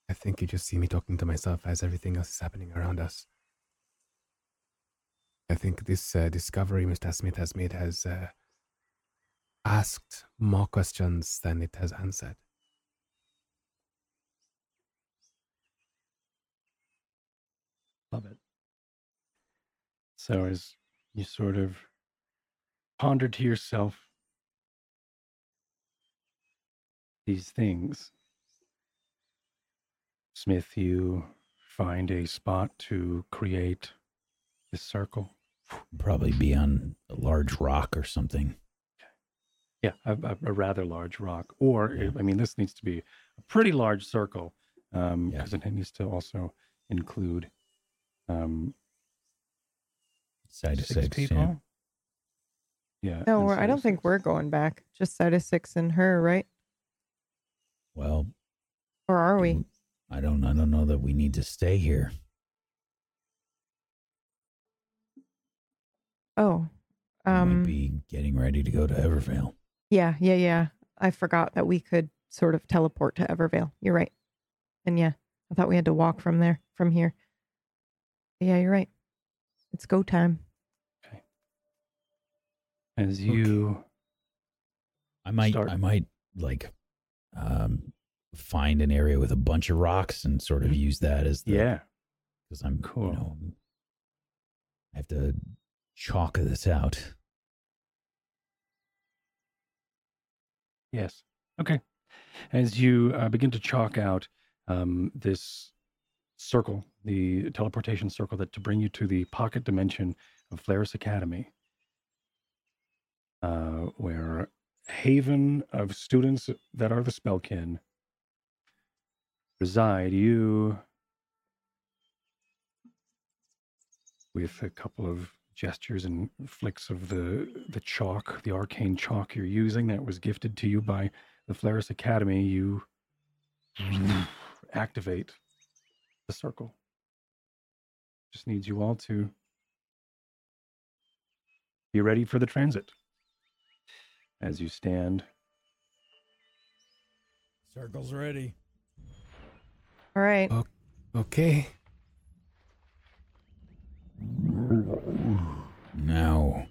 I think you just see me talking to myself as everything else is happening around us. I think this uh, discovery Mr. Smith has made has uh, asked more questions than it has answered. Love it. So as you sort of ponder to yourself these things, Smith, you find a spot to create this circle. Probably be on a large rock or something. Yeah, a, a, a rather large rock. Or, Yeah. I mean, this needs to be a pretty large circle um, Yeah. because it needs to also include um, Side of six, six. people. Yeah. Yeah. No, we're, I don't think we're going back. Just side of six and her, right? Well, Or are we? I don't. I don't know that we need to stay here. Oh, We um, might be getting ready to go to Evervale. yeah, yeah, yeah. I forgot that we could sort of teleport to Evervale. You're right. And yeah, I thought we had to walk from there, from here. Yeah, you're right. It's go time. Okay. As you I might. Start. I might like um, find an area with a bunch of rocks and sort of use that as the yeah because I'm Cool. You know, I have to chalk this out. yes okay as you uh, begin to chalk out um, this circle the teleportation circle that to bring you to the pocket dimension of Flaris Academy uh, where haven of students that are the spellkin reside you with a couple of gestures and flicks of the the chalk, the arcane chalk you're using that was gifted to you by the Flaris Academy, you activate the circle. Just needs you all to be ready for the transit. As you stand, Circle's ready. All right. Okay. Now,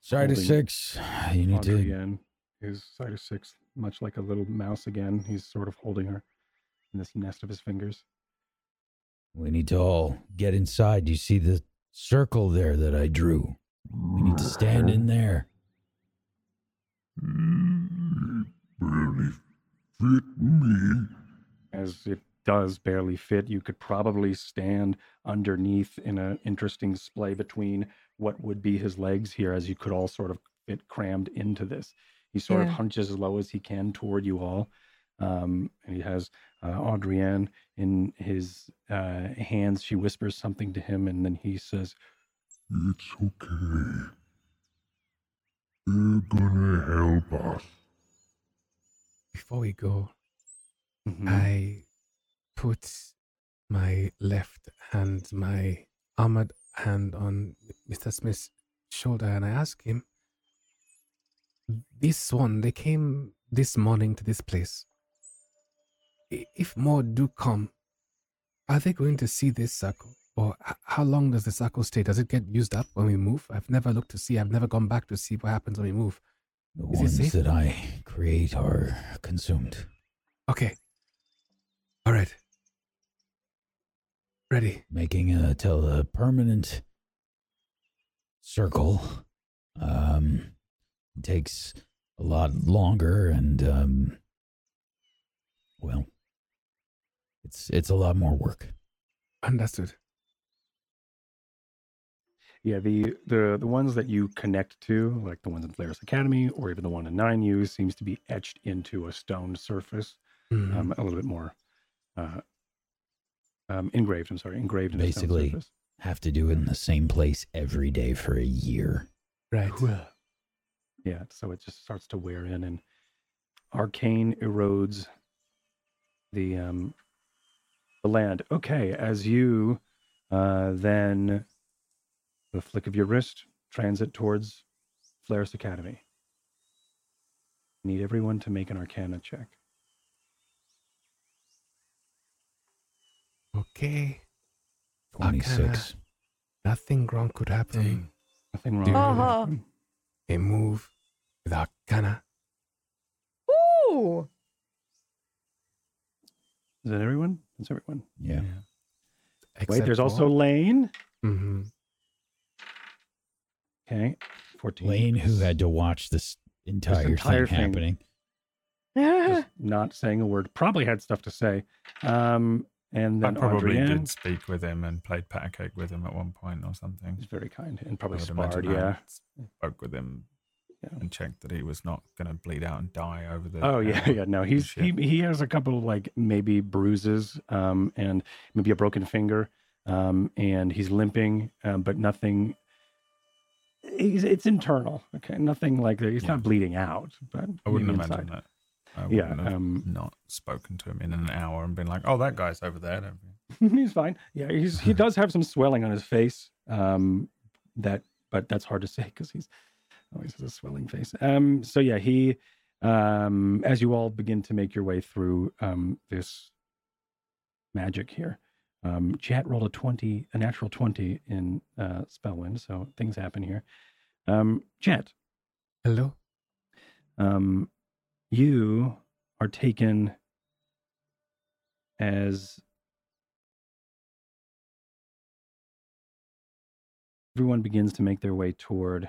side of Holding six, you need to again. is side of six, much like a little mouse again. He's sort of holding her in this nest of his fingers. We need to all get inside. You see the circle there that I drew? We need to stand in there. It barely fit me. As it does barely fit, you could probably stand underneath in an interesting splay between what would be his legs here, as you could all sort of fit crammed into this. He sort of hunches as low as he can toward you all. Um, and he has uh, Audrienne in his uh, hands. She whispers something to him, and then he says, It's okay. They're gonna help us. Before we go, "Mhm." I put my left hand, my armored hand on Mr. Smith's shoulder and I ask him, This one, they came this morning to this place. If more do come, are they going to see this circle? Or how long does the circle stay? Does it get used up when we move? I've never looked to see. I've never gone back to see what happens when we move. The Is ones that I create are consumed. Okay. All right. Ready. Making a till a permanent circle um takes a lot longer and um well it's it's a lot more work. Understood. Yeah, the the the ones that you connect to, like the ones in Flaris Academy, or even the one in Nine U, seems to be etched into a stone surface, Mhm. um, a little bit more uh, um, engraved. I'm sorry, engraved in a Basically, stone. Have to do it in the same place every day for a year. right. Yeah, so it just starts to wear in, and arcane erodes the um the land. Okay, as you uh, then the flick of your wrist transit towards Flaris Academy. Need everyone to make an Arcana check. Okay. Twenty six. Nothing wrong could happen. Dang. Nothing wrong. Uh-huh. A move with Arcana. Ooh. Is that everyone? That's everyone. Yeah. Wait, there's also Lane. hmm Okay, fourteen. Lane who had to watch this entire, entire thing thing. happening. just not saying a word. Probably had stuff to say. Um, and then I probably Adrienne did speak with him and played pat cake with him at one point or something. He's very kind and probably sparred. I Yeah. spoke with him Yeah. and checked that he was not going to bleed out and die over the. Oh yeah, yeah. No, he's he he has a couple of like maybe bruises, um, and maybe a broken finger, um, and he's limping, um, but nothing. He's, it's internal. Okay, nothing like that. He's Yeah. not bleeding out, but I wouldn't imagine inside. that. I Yeah, wouldn't have um, not spoken to him in an hour and been like, "Oh, that guy's over there." He's fine. Yeah, he's he does have some swelling on his face. Um, that but that's hard to say because he's always has a swelling face. Um, so yeah, he um, as you all begin to make your way through um this magic here, um, chat rolled a twenty, a natural twenty in uh, Spellwind, so things happen here. Um, chat, Hello. um, you are taken as everyone begins to make their way toward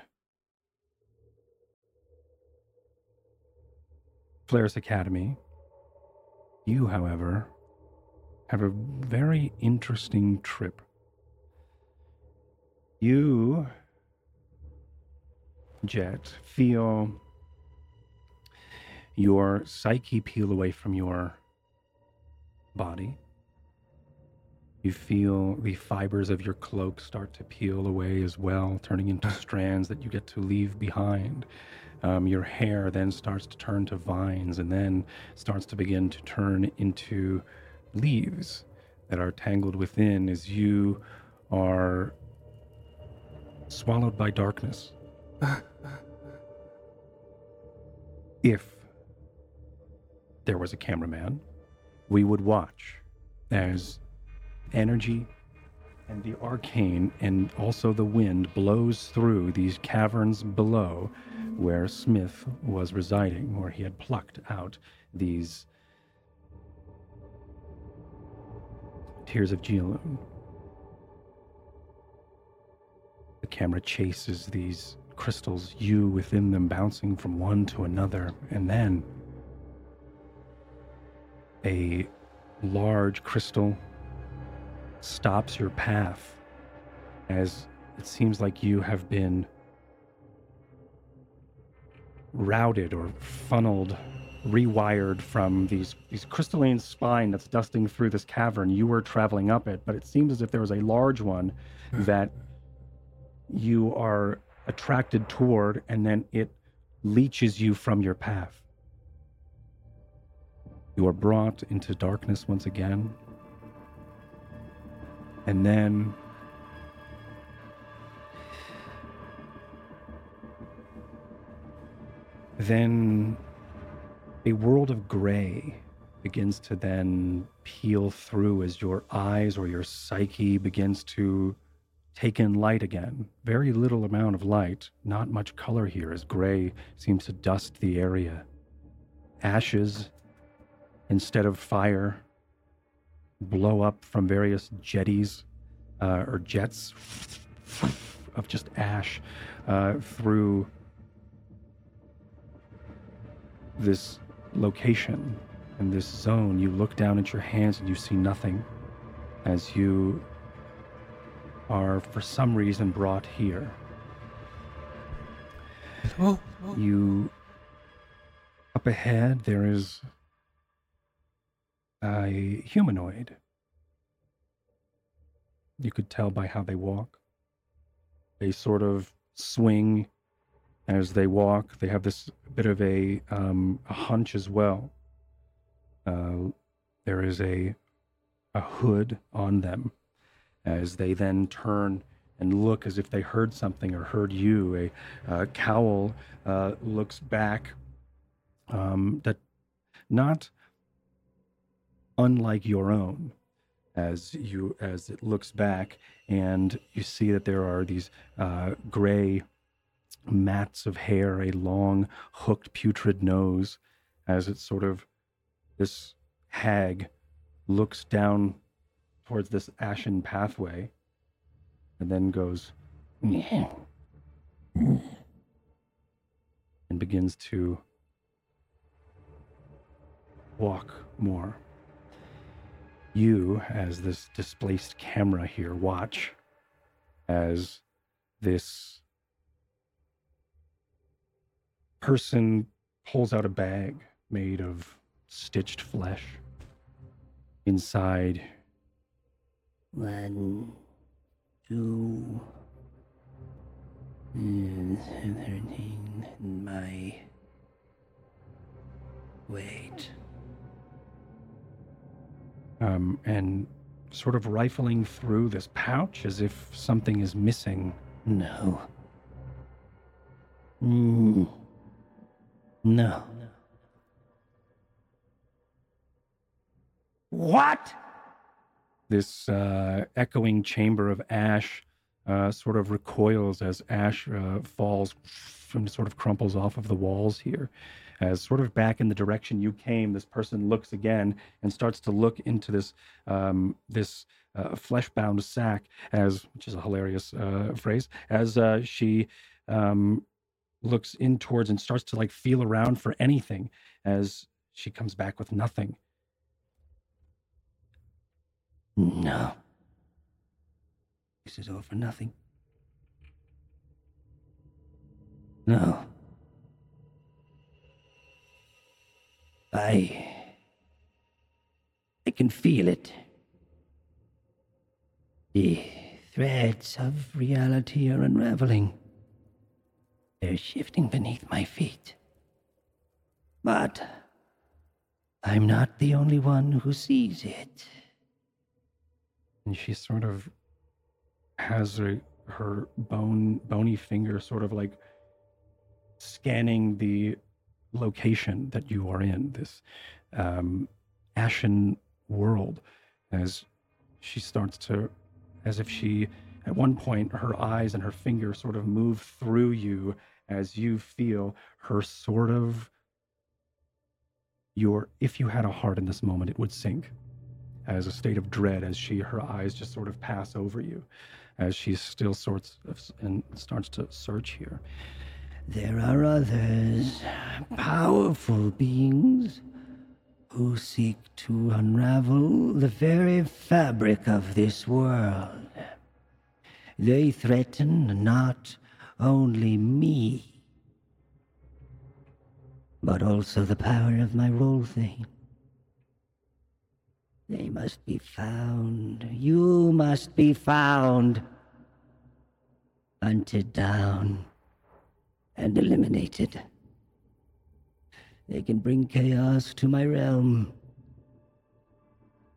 Flaris Academy. You, however, have a very interesting trip. You, Jet, feel your psyche peel away from your body. You feel the fibers of your cloak start to peel away as well, turning into strands that you get to leave behind. Um, your hair then starts to turn to vines and then starts to begin to turn into leaves that are tangled within as you are swallowed by darkness if there was a cameraman, we would watch as energy and the arcane and also the wind blows through these caverns below where Smith was residing, where he had plucked out these tears of Geoloon. The camera chases these crystals, you within them bouncing from one to another, and then a large crystal stops your path as it seems like you have been routed or funneled rewired from these these crystalline spine that's dusting through this cavern. You were traveling up it but it seems as if there was a large one hmm. that you are attracted toward and then it leeches you from your path you are brought into darkness once again and then then a world of gray begins to then peel through as your eyes or your psyche begins to take in light again. Very little amount of light, not much color here as gray seems to dust the area. Ashes instead of fire blow up from various jetties uh, or jets of just ash uh, through this location and this zone. You look down at your hands and you see nothing as you are, for some reason, brought here. You. Up ahead, there is a humanoid. You could tell by how they walk. They sort of swing as they walk. They have this bit of a, um, a hunch as well. Uh, there is a, a hood on them as they then turn and look as if they heard something or heard you. A cowl uh, looks back um, that not unlike your own as you as it looks back and you see that there are these uh, gray mats of hair a long hooked putrid nose as it sort of this hag looks down towards this ashen pathway and then goes and begins to walk more. You, as this displaced camera here, watch as this person pulls out a bag made of stitched flesh. Inside, One, two, thirteen. My wait. Um, and sort of rifling through this pouch as if something is missing. No. Mm. No. What? This uh, echoing chamber of ash uh, sort of recoils as ash uh, falls and sort of crumples off of the walls here. As sort of back in the direction you came, this person looks again and starts to look into this um, this uh, flesh-bound sack, as which is a hilarious uh, phrase, as uh, she um, looks in towards and starts to like feel around for anything. As she comes back with nothing. No. This is all for nothing. No. I. I can feel it. The threads of reality are unraveling. They're shifting beneath my feet. But I'm not the only one who sees it. and she sort of has her, her bone bony finger sort of like scanning the location that you are in, this um, ashen world, as she starts to, as if she, at one point, her eyes and her finger sort of move through you as you feel her sort of your if you had a heart in this moment it would sink as a state of dread as she her eyes just sort of pass over you as she still sorts of, and starts to search here There are others, powerful beings, who seek to unravel the very fabric of this world. They threaten not only me, but also the power of my role thing. They must be found. You must be found. Hunted down and eliminated. They can bring chaos to my realm.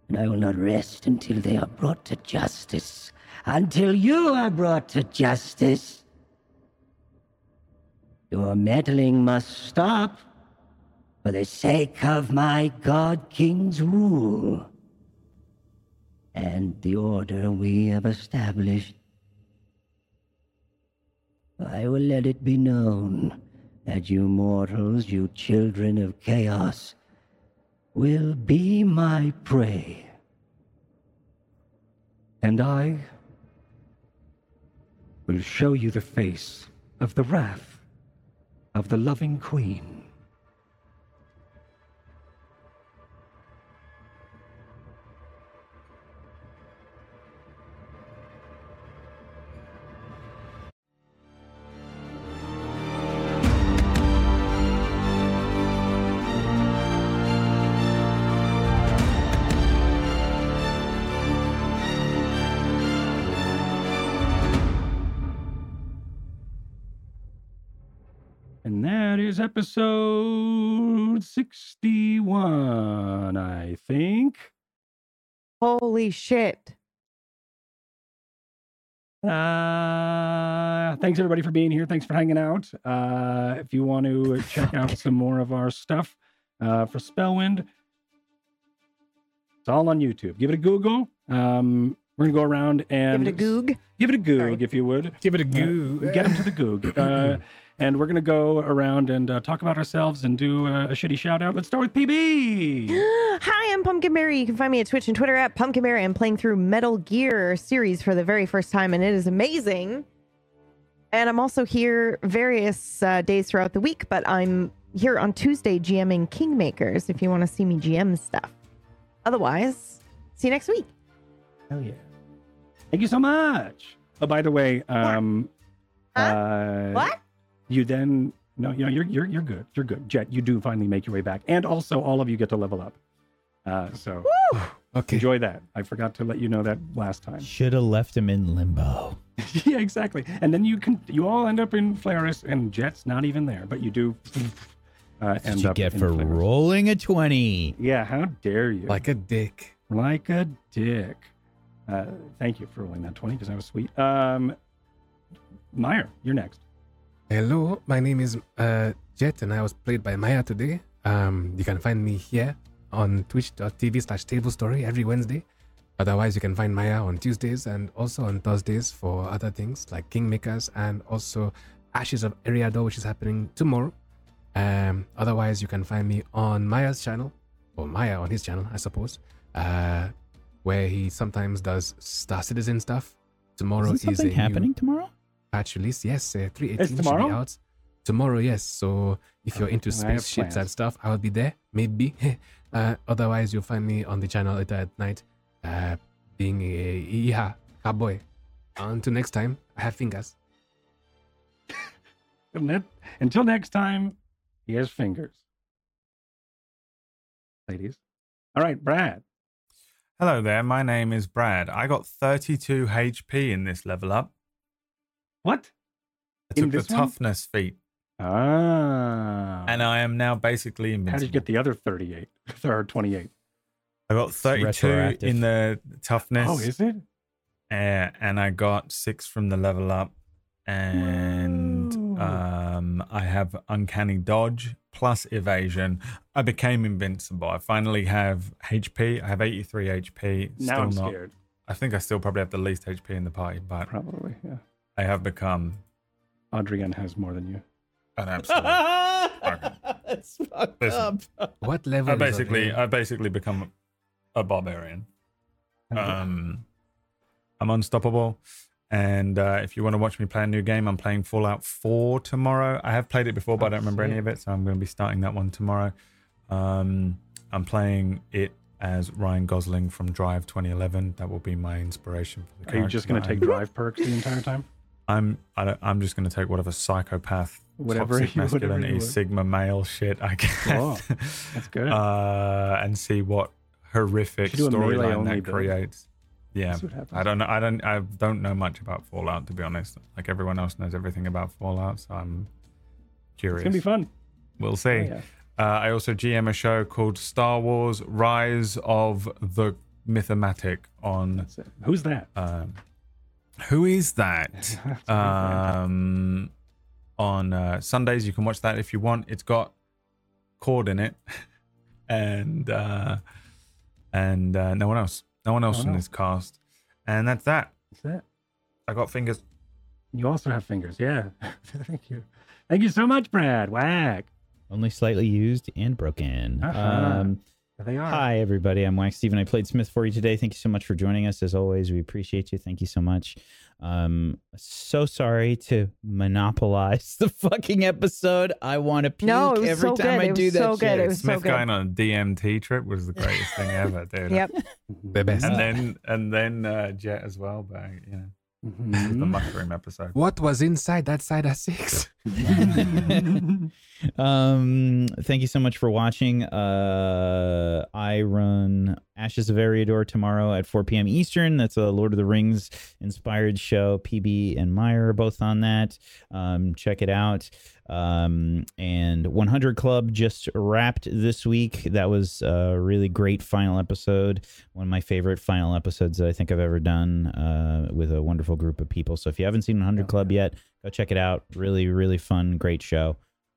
And I will not rest until they are brought to justice. Until you are brought to justice. Your meddling must stop for the sake of my God King's rule and the order we have established. I will let it be known that you mortals, you children of chaos, will be my prey. and i will show you the face of the wrath of the loving queen that is episode 61, I think. Holy shit. Uh, thanks everybody for being here. Thanks for hanging out. Uh, if you want to check out some more of our stuff uh, for Spellwind, it's all on YouTube. Give it a Google. Um, we're gonna go around and Give it a goog. Give it a goog, Sorry. if you would. Give it a Uh, get them to the goog. Uh, and we're gonna go around and uh, talk about ourselves and do a, a shitty shout out. Let's start with PB. Hi, I'm Pumpkinberry. You can find me at Twitch and Twitter at Pumpkinberry. I'm playing through Metal Gear series for the very first time, and it is amazing. And I'm also here various uh, days throughout the week, but I'm here on Tuesday GMing Kingmakers if you want to see me GM stuff. Otherwise, see you next week. Hell yeah. Thank you so much. Oh, by the way, um, Huh? uh, What? You then no, you know you're you're you're good. You're good, Jet. You do finally make your way back, and also all of you get to level up. Uh, so Okay. enjoy that. I forgot to let you know that last time. Should have left him in limbo. yeah, exactly. And then you can you all end up in Flaris, and Jet's not even there, but you do uh, What end did you up get in for Flaris. rolling a 20? Yeah, how dare you? Like a dick. like a dick. Uh, thank you for rolling that 20 because that was sweet. Um, Myre, you're next. Hello, my name is uh, Jet, and I was played by Myre today. Um, you can find me here on twitch.tv slash tablestory every Wednesday. Otherwise, you can find Myre on Tuesdays and also on Thursdays for other things like Kingmakers and also Ashes of Eriador, which is happening tomorrow. Um, otherwise, you can find me on Myre's channel, or Maya on his channel, I suppose, uh, where he sometimes does Star Citizen stuff. Tomorrow Isn't is a something new- happening tomorrow? Patch release. Yes, uh, 318 should tomorrow? be out. Tomorrow, yes. So if you're Oh, into spaceships and stuff, I'll be there. Maybe. uh, otherwise, you'll find me on the channel later at night, uh, being a yeah cowboy. Until next time, I have fingers. Until next time, he has fingers. Ladies. All right, Brad. Hello there, my name is Brad. I got 32 HP in this level up. What? I In took the this one? toughness feat, Ah. and I am now basically invincible. How did you get the other 38 or 28? I got 32 in the toughness, Oh, is it? uh, and I got six from the level up, and. Um, I have uncanny dodge plus evasion. I became invincible. I finally have HP. I have 83 HP. now Still I'm not. scared. I think I still probably have the least HP in the party, but Probably, yeah. I have become Adrian has more than you. an absolute. That's fucked Listen. up. What level? I basically, Adrian? I basically become a barbarian. Um, I'm unstoppable. And uh, if you want to watch me play a new game, I'm playing Fallout 4 tomorrow. I have played it before, but I Oh, don't remember any of it, so I'm going to be starting that one tomorrow. Um, I'm playing it as Ryan Gosling from Drive 2011. That will be my inspiration for the Are you just going to take drive? drive perks the entire time? I'm I don't, I'm just going to take whatever psychopath, Whatever toxic whatever masculinity, you sigma male shit I get, Cool. That's good. uh, and see what horrific Should do a melee storyline that build. creates. Yeah. I don't know. I don't. I don't know much about Fallout to be honest. Like everyone else knows everything about Fallout, so I'm curious. It's to be fun. We'll see. Oh, yeah. Uh, I also GM a show called Star Wars: Rise of the Mythematic on. Who's that? Um, who is that? That's a good brand. um, on uh, Sundays. You can watch that if you want. It's got Cord in it, and uh, and uh, no one else. No one else in this cast, and that's that. That's it. I got fingers. You also have fingers. Yeah. Thank you. Thank you so much, Brad. Wack. Only slightly used and broken. Uh-huh. Um, There they are. Hi, everybody. I'm Wacksteven. I played Smith for you today. Thank you so much for joining us. As always, we appreciate you. Thank you so much. Um, so sorry to monopolize the fucking episode. I want to puke No, every so time good. I It do was that so good. shit. It was so Smith good. going on a DMT trip was the greatest thing ever, dude. Yep. the best. And then and then uh, Jet as well, but you know Mhm. the mushroom episode. What was inside that side of six? um thank you so much for watching. Uh i run ashes of Eriador tomorrow at 4 p.m eastern. That's a lord of the rings inspired show. Pb and Myre are both on that. Um check it out. Um and 100 club just wrapped this week. That was a really great final episode. One of my favorite final episodes that i think i've ever done uh with a wonderful group of people. So if you haven't seen 100 Oh, club yet go check it out really really fun great show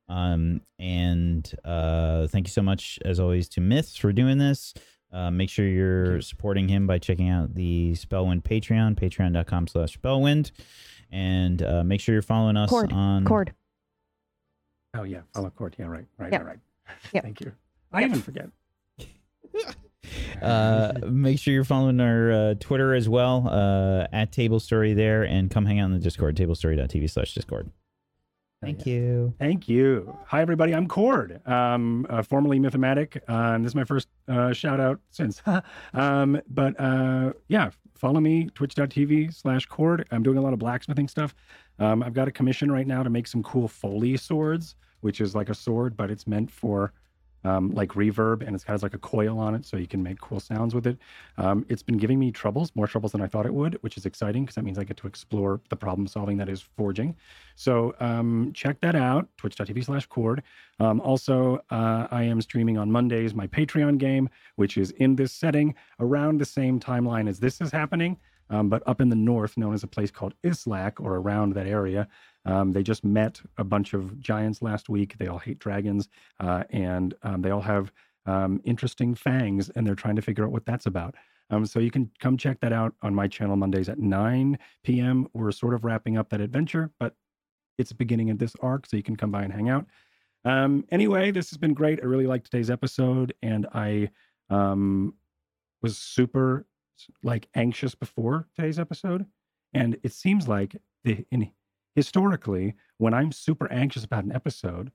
um, and uh, thank you so much, as always, to Myths for doing this. Uh, make sure you're supporting him by checking out the Spellwind Patreon, patreon.com slash Spellwind. And uh, make sure you're following us Cord. on. Cord. Oh, yeah. Follow Cord. Yeah, right. Right. Yep. Right. right. Yep. Thank you. I even forget. Uh, make sure you're following our uh, Twitter as well, uh, at Tablestory there, and come hang out in the Discord, tablestory.tv slash Discord. Thank you. Thank you. Hi, everybody. I'm Cord, um, uh, formerly Mythematic. Um, this is my first uh, shout out since. um, but uh, yeah, follow me, twitch.tv slash Cord. I'm doing a lot of blacksmithing stuff. Um, I've got a commission right now to make some cool Foley swords, which is like a sword, but it's meant for um, like reverb and it's got like a coil on it so you can make cool sounds with it. Um, it's been giving me troubles, more troubles than I thought it would, which is exciting because that means I get to explore the problem solving that is forging. So um, check that out, twitch.tv slash cord. Um, also, uh, I am streaming on Mondays my Patreon game, which is in this setting around the same timeline as this is happening, um, but up in the north, known as a place called Islak or around that area. Um, they just met a bunch of giants last week. They all hate dragons, uh, and um, they all have um, interesting fangs, and they're trying to figure out what that's about. Um, so you can come check that out on my channel Mondays at 9 p.m. We're sort of wrapping up that adventure, but it's the beginning of this arc, so you can come by and hang out. Um, anyway, this has been great. I really liked today's episode, and I was super like anxious before today's episode, and it seems like the in historically when I'm super anxious about an episode,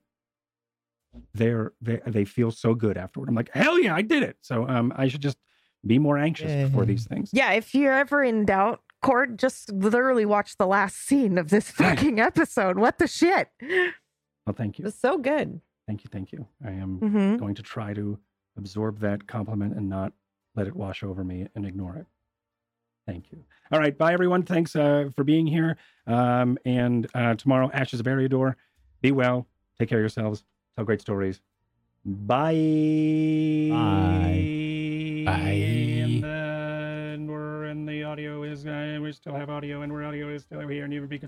they're they they feel so good afterward. I'm like, hell yeah, I did it. So um, I should just be more anxious before these things. Yeah, if you're ever in doubt, Cord, just literally watch the last scene of this fucking episode. What the shit? It Well, thank you, was so good. thank you, thank you. I am hmm going to try to absorb that compliment and not let it wash over me and ignore it. Thank you. All right. Bye, everyone. Thanks uh, for being here. Um, and uh, tomorrow, Ashes of Eriador. Be well. Take care of yourselves. Tell great stories. Bye. Bye. Bye. And then we're in the audio is, uh, we still have audio and we're audio is still here and you be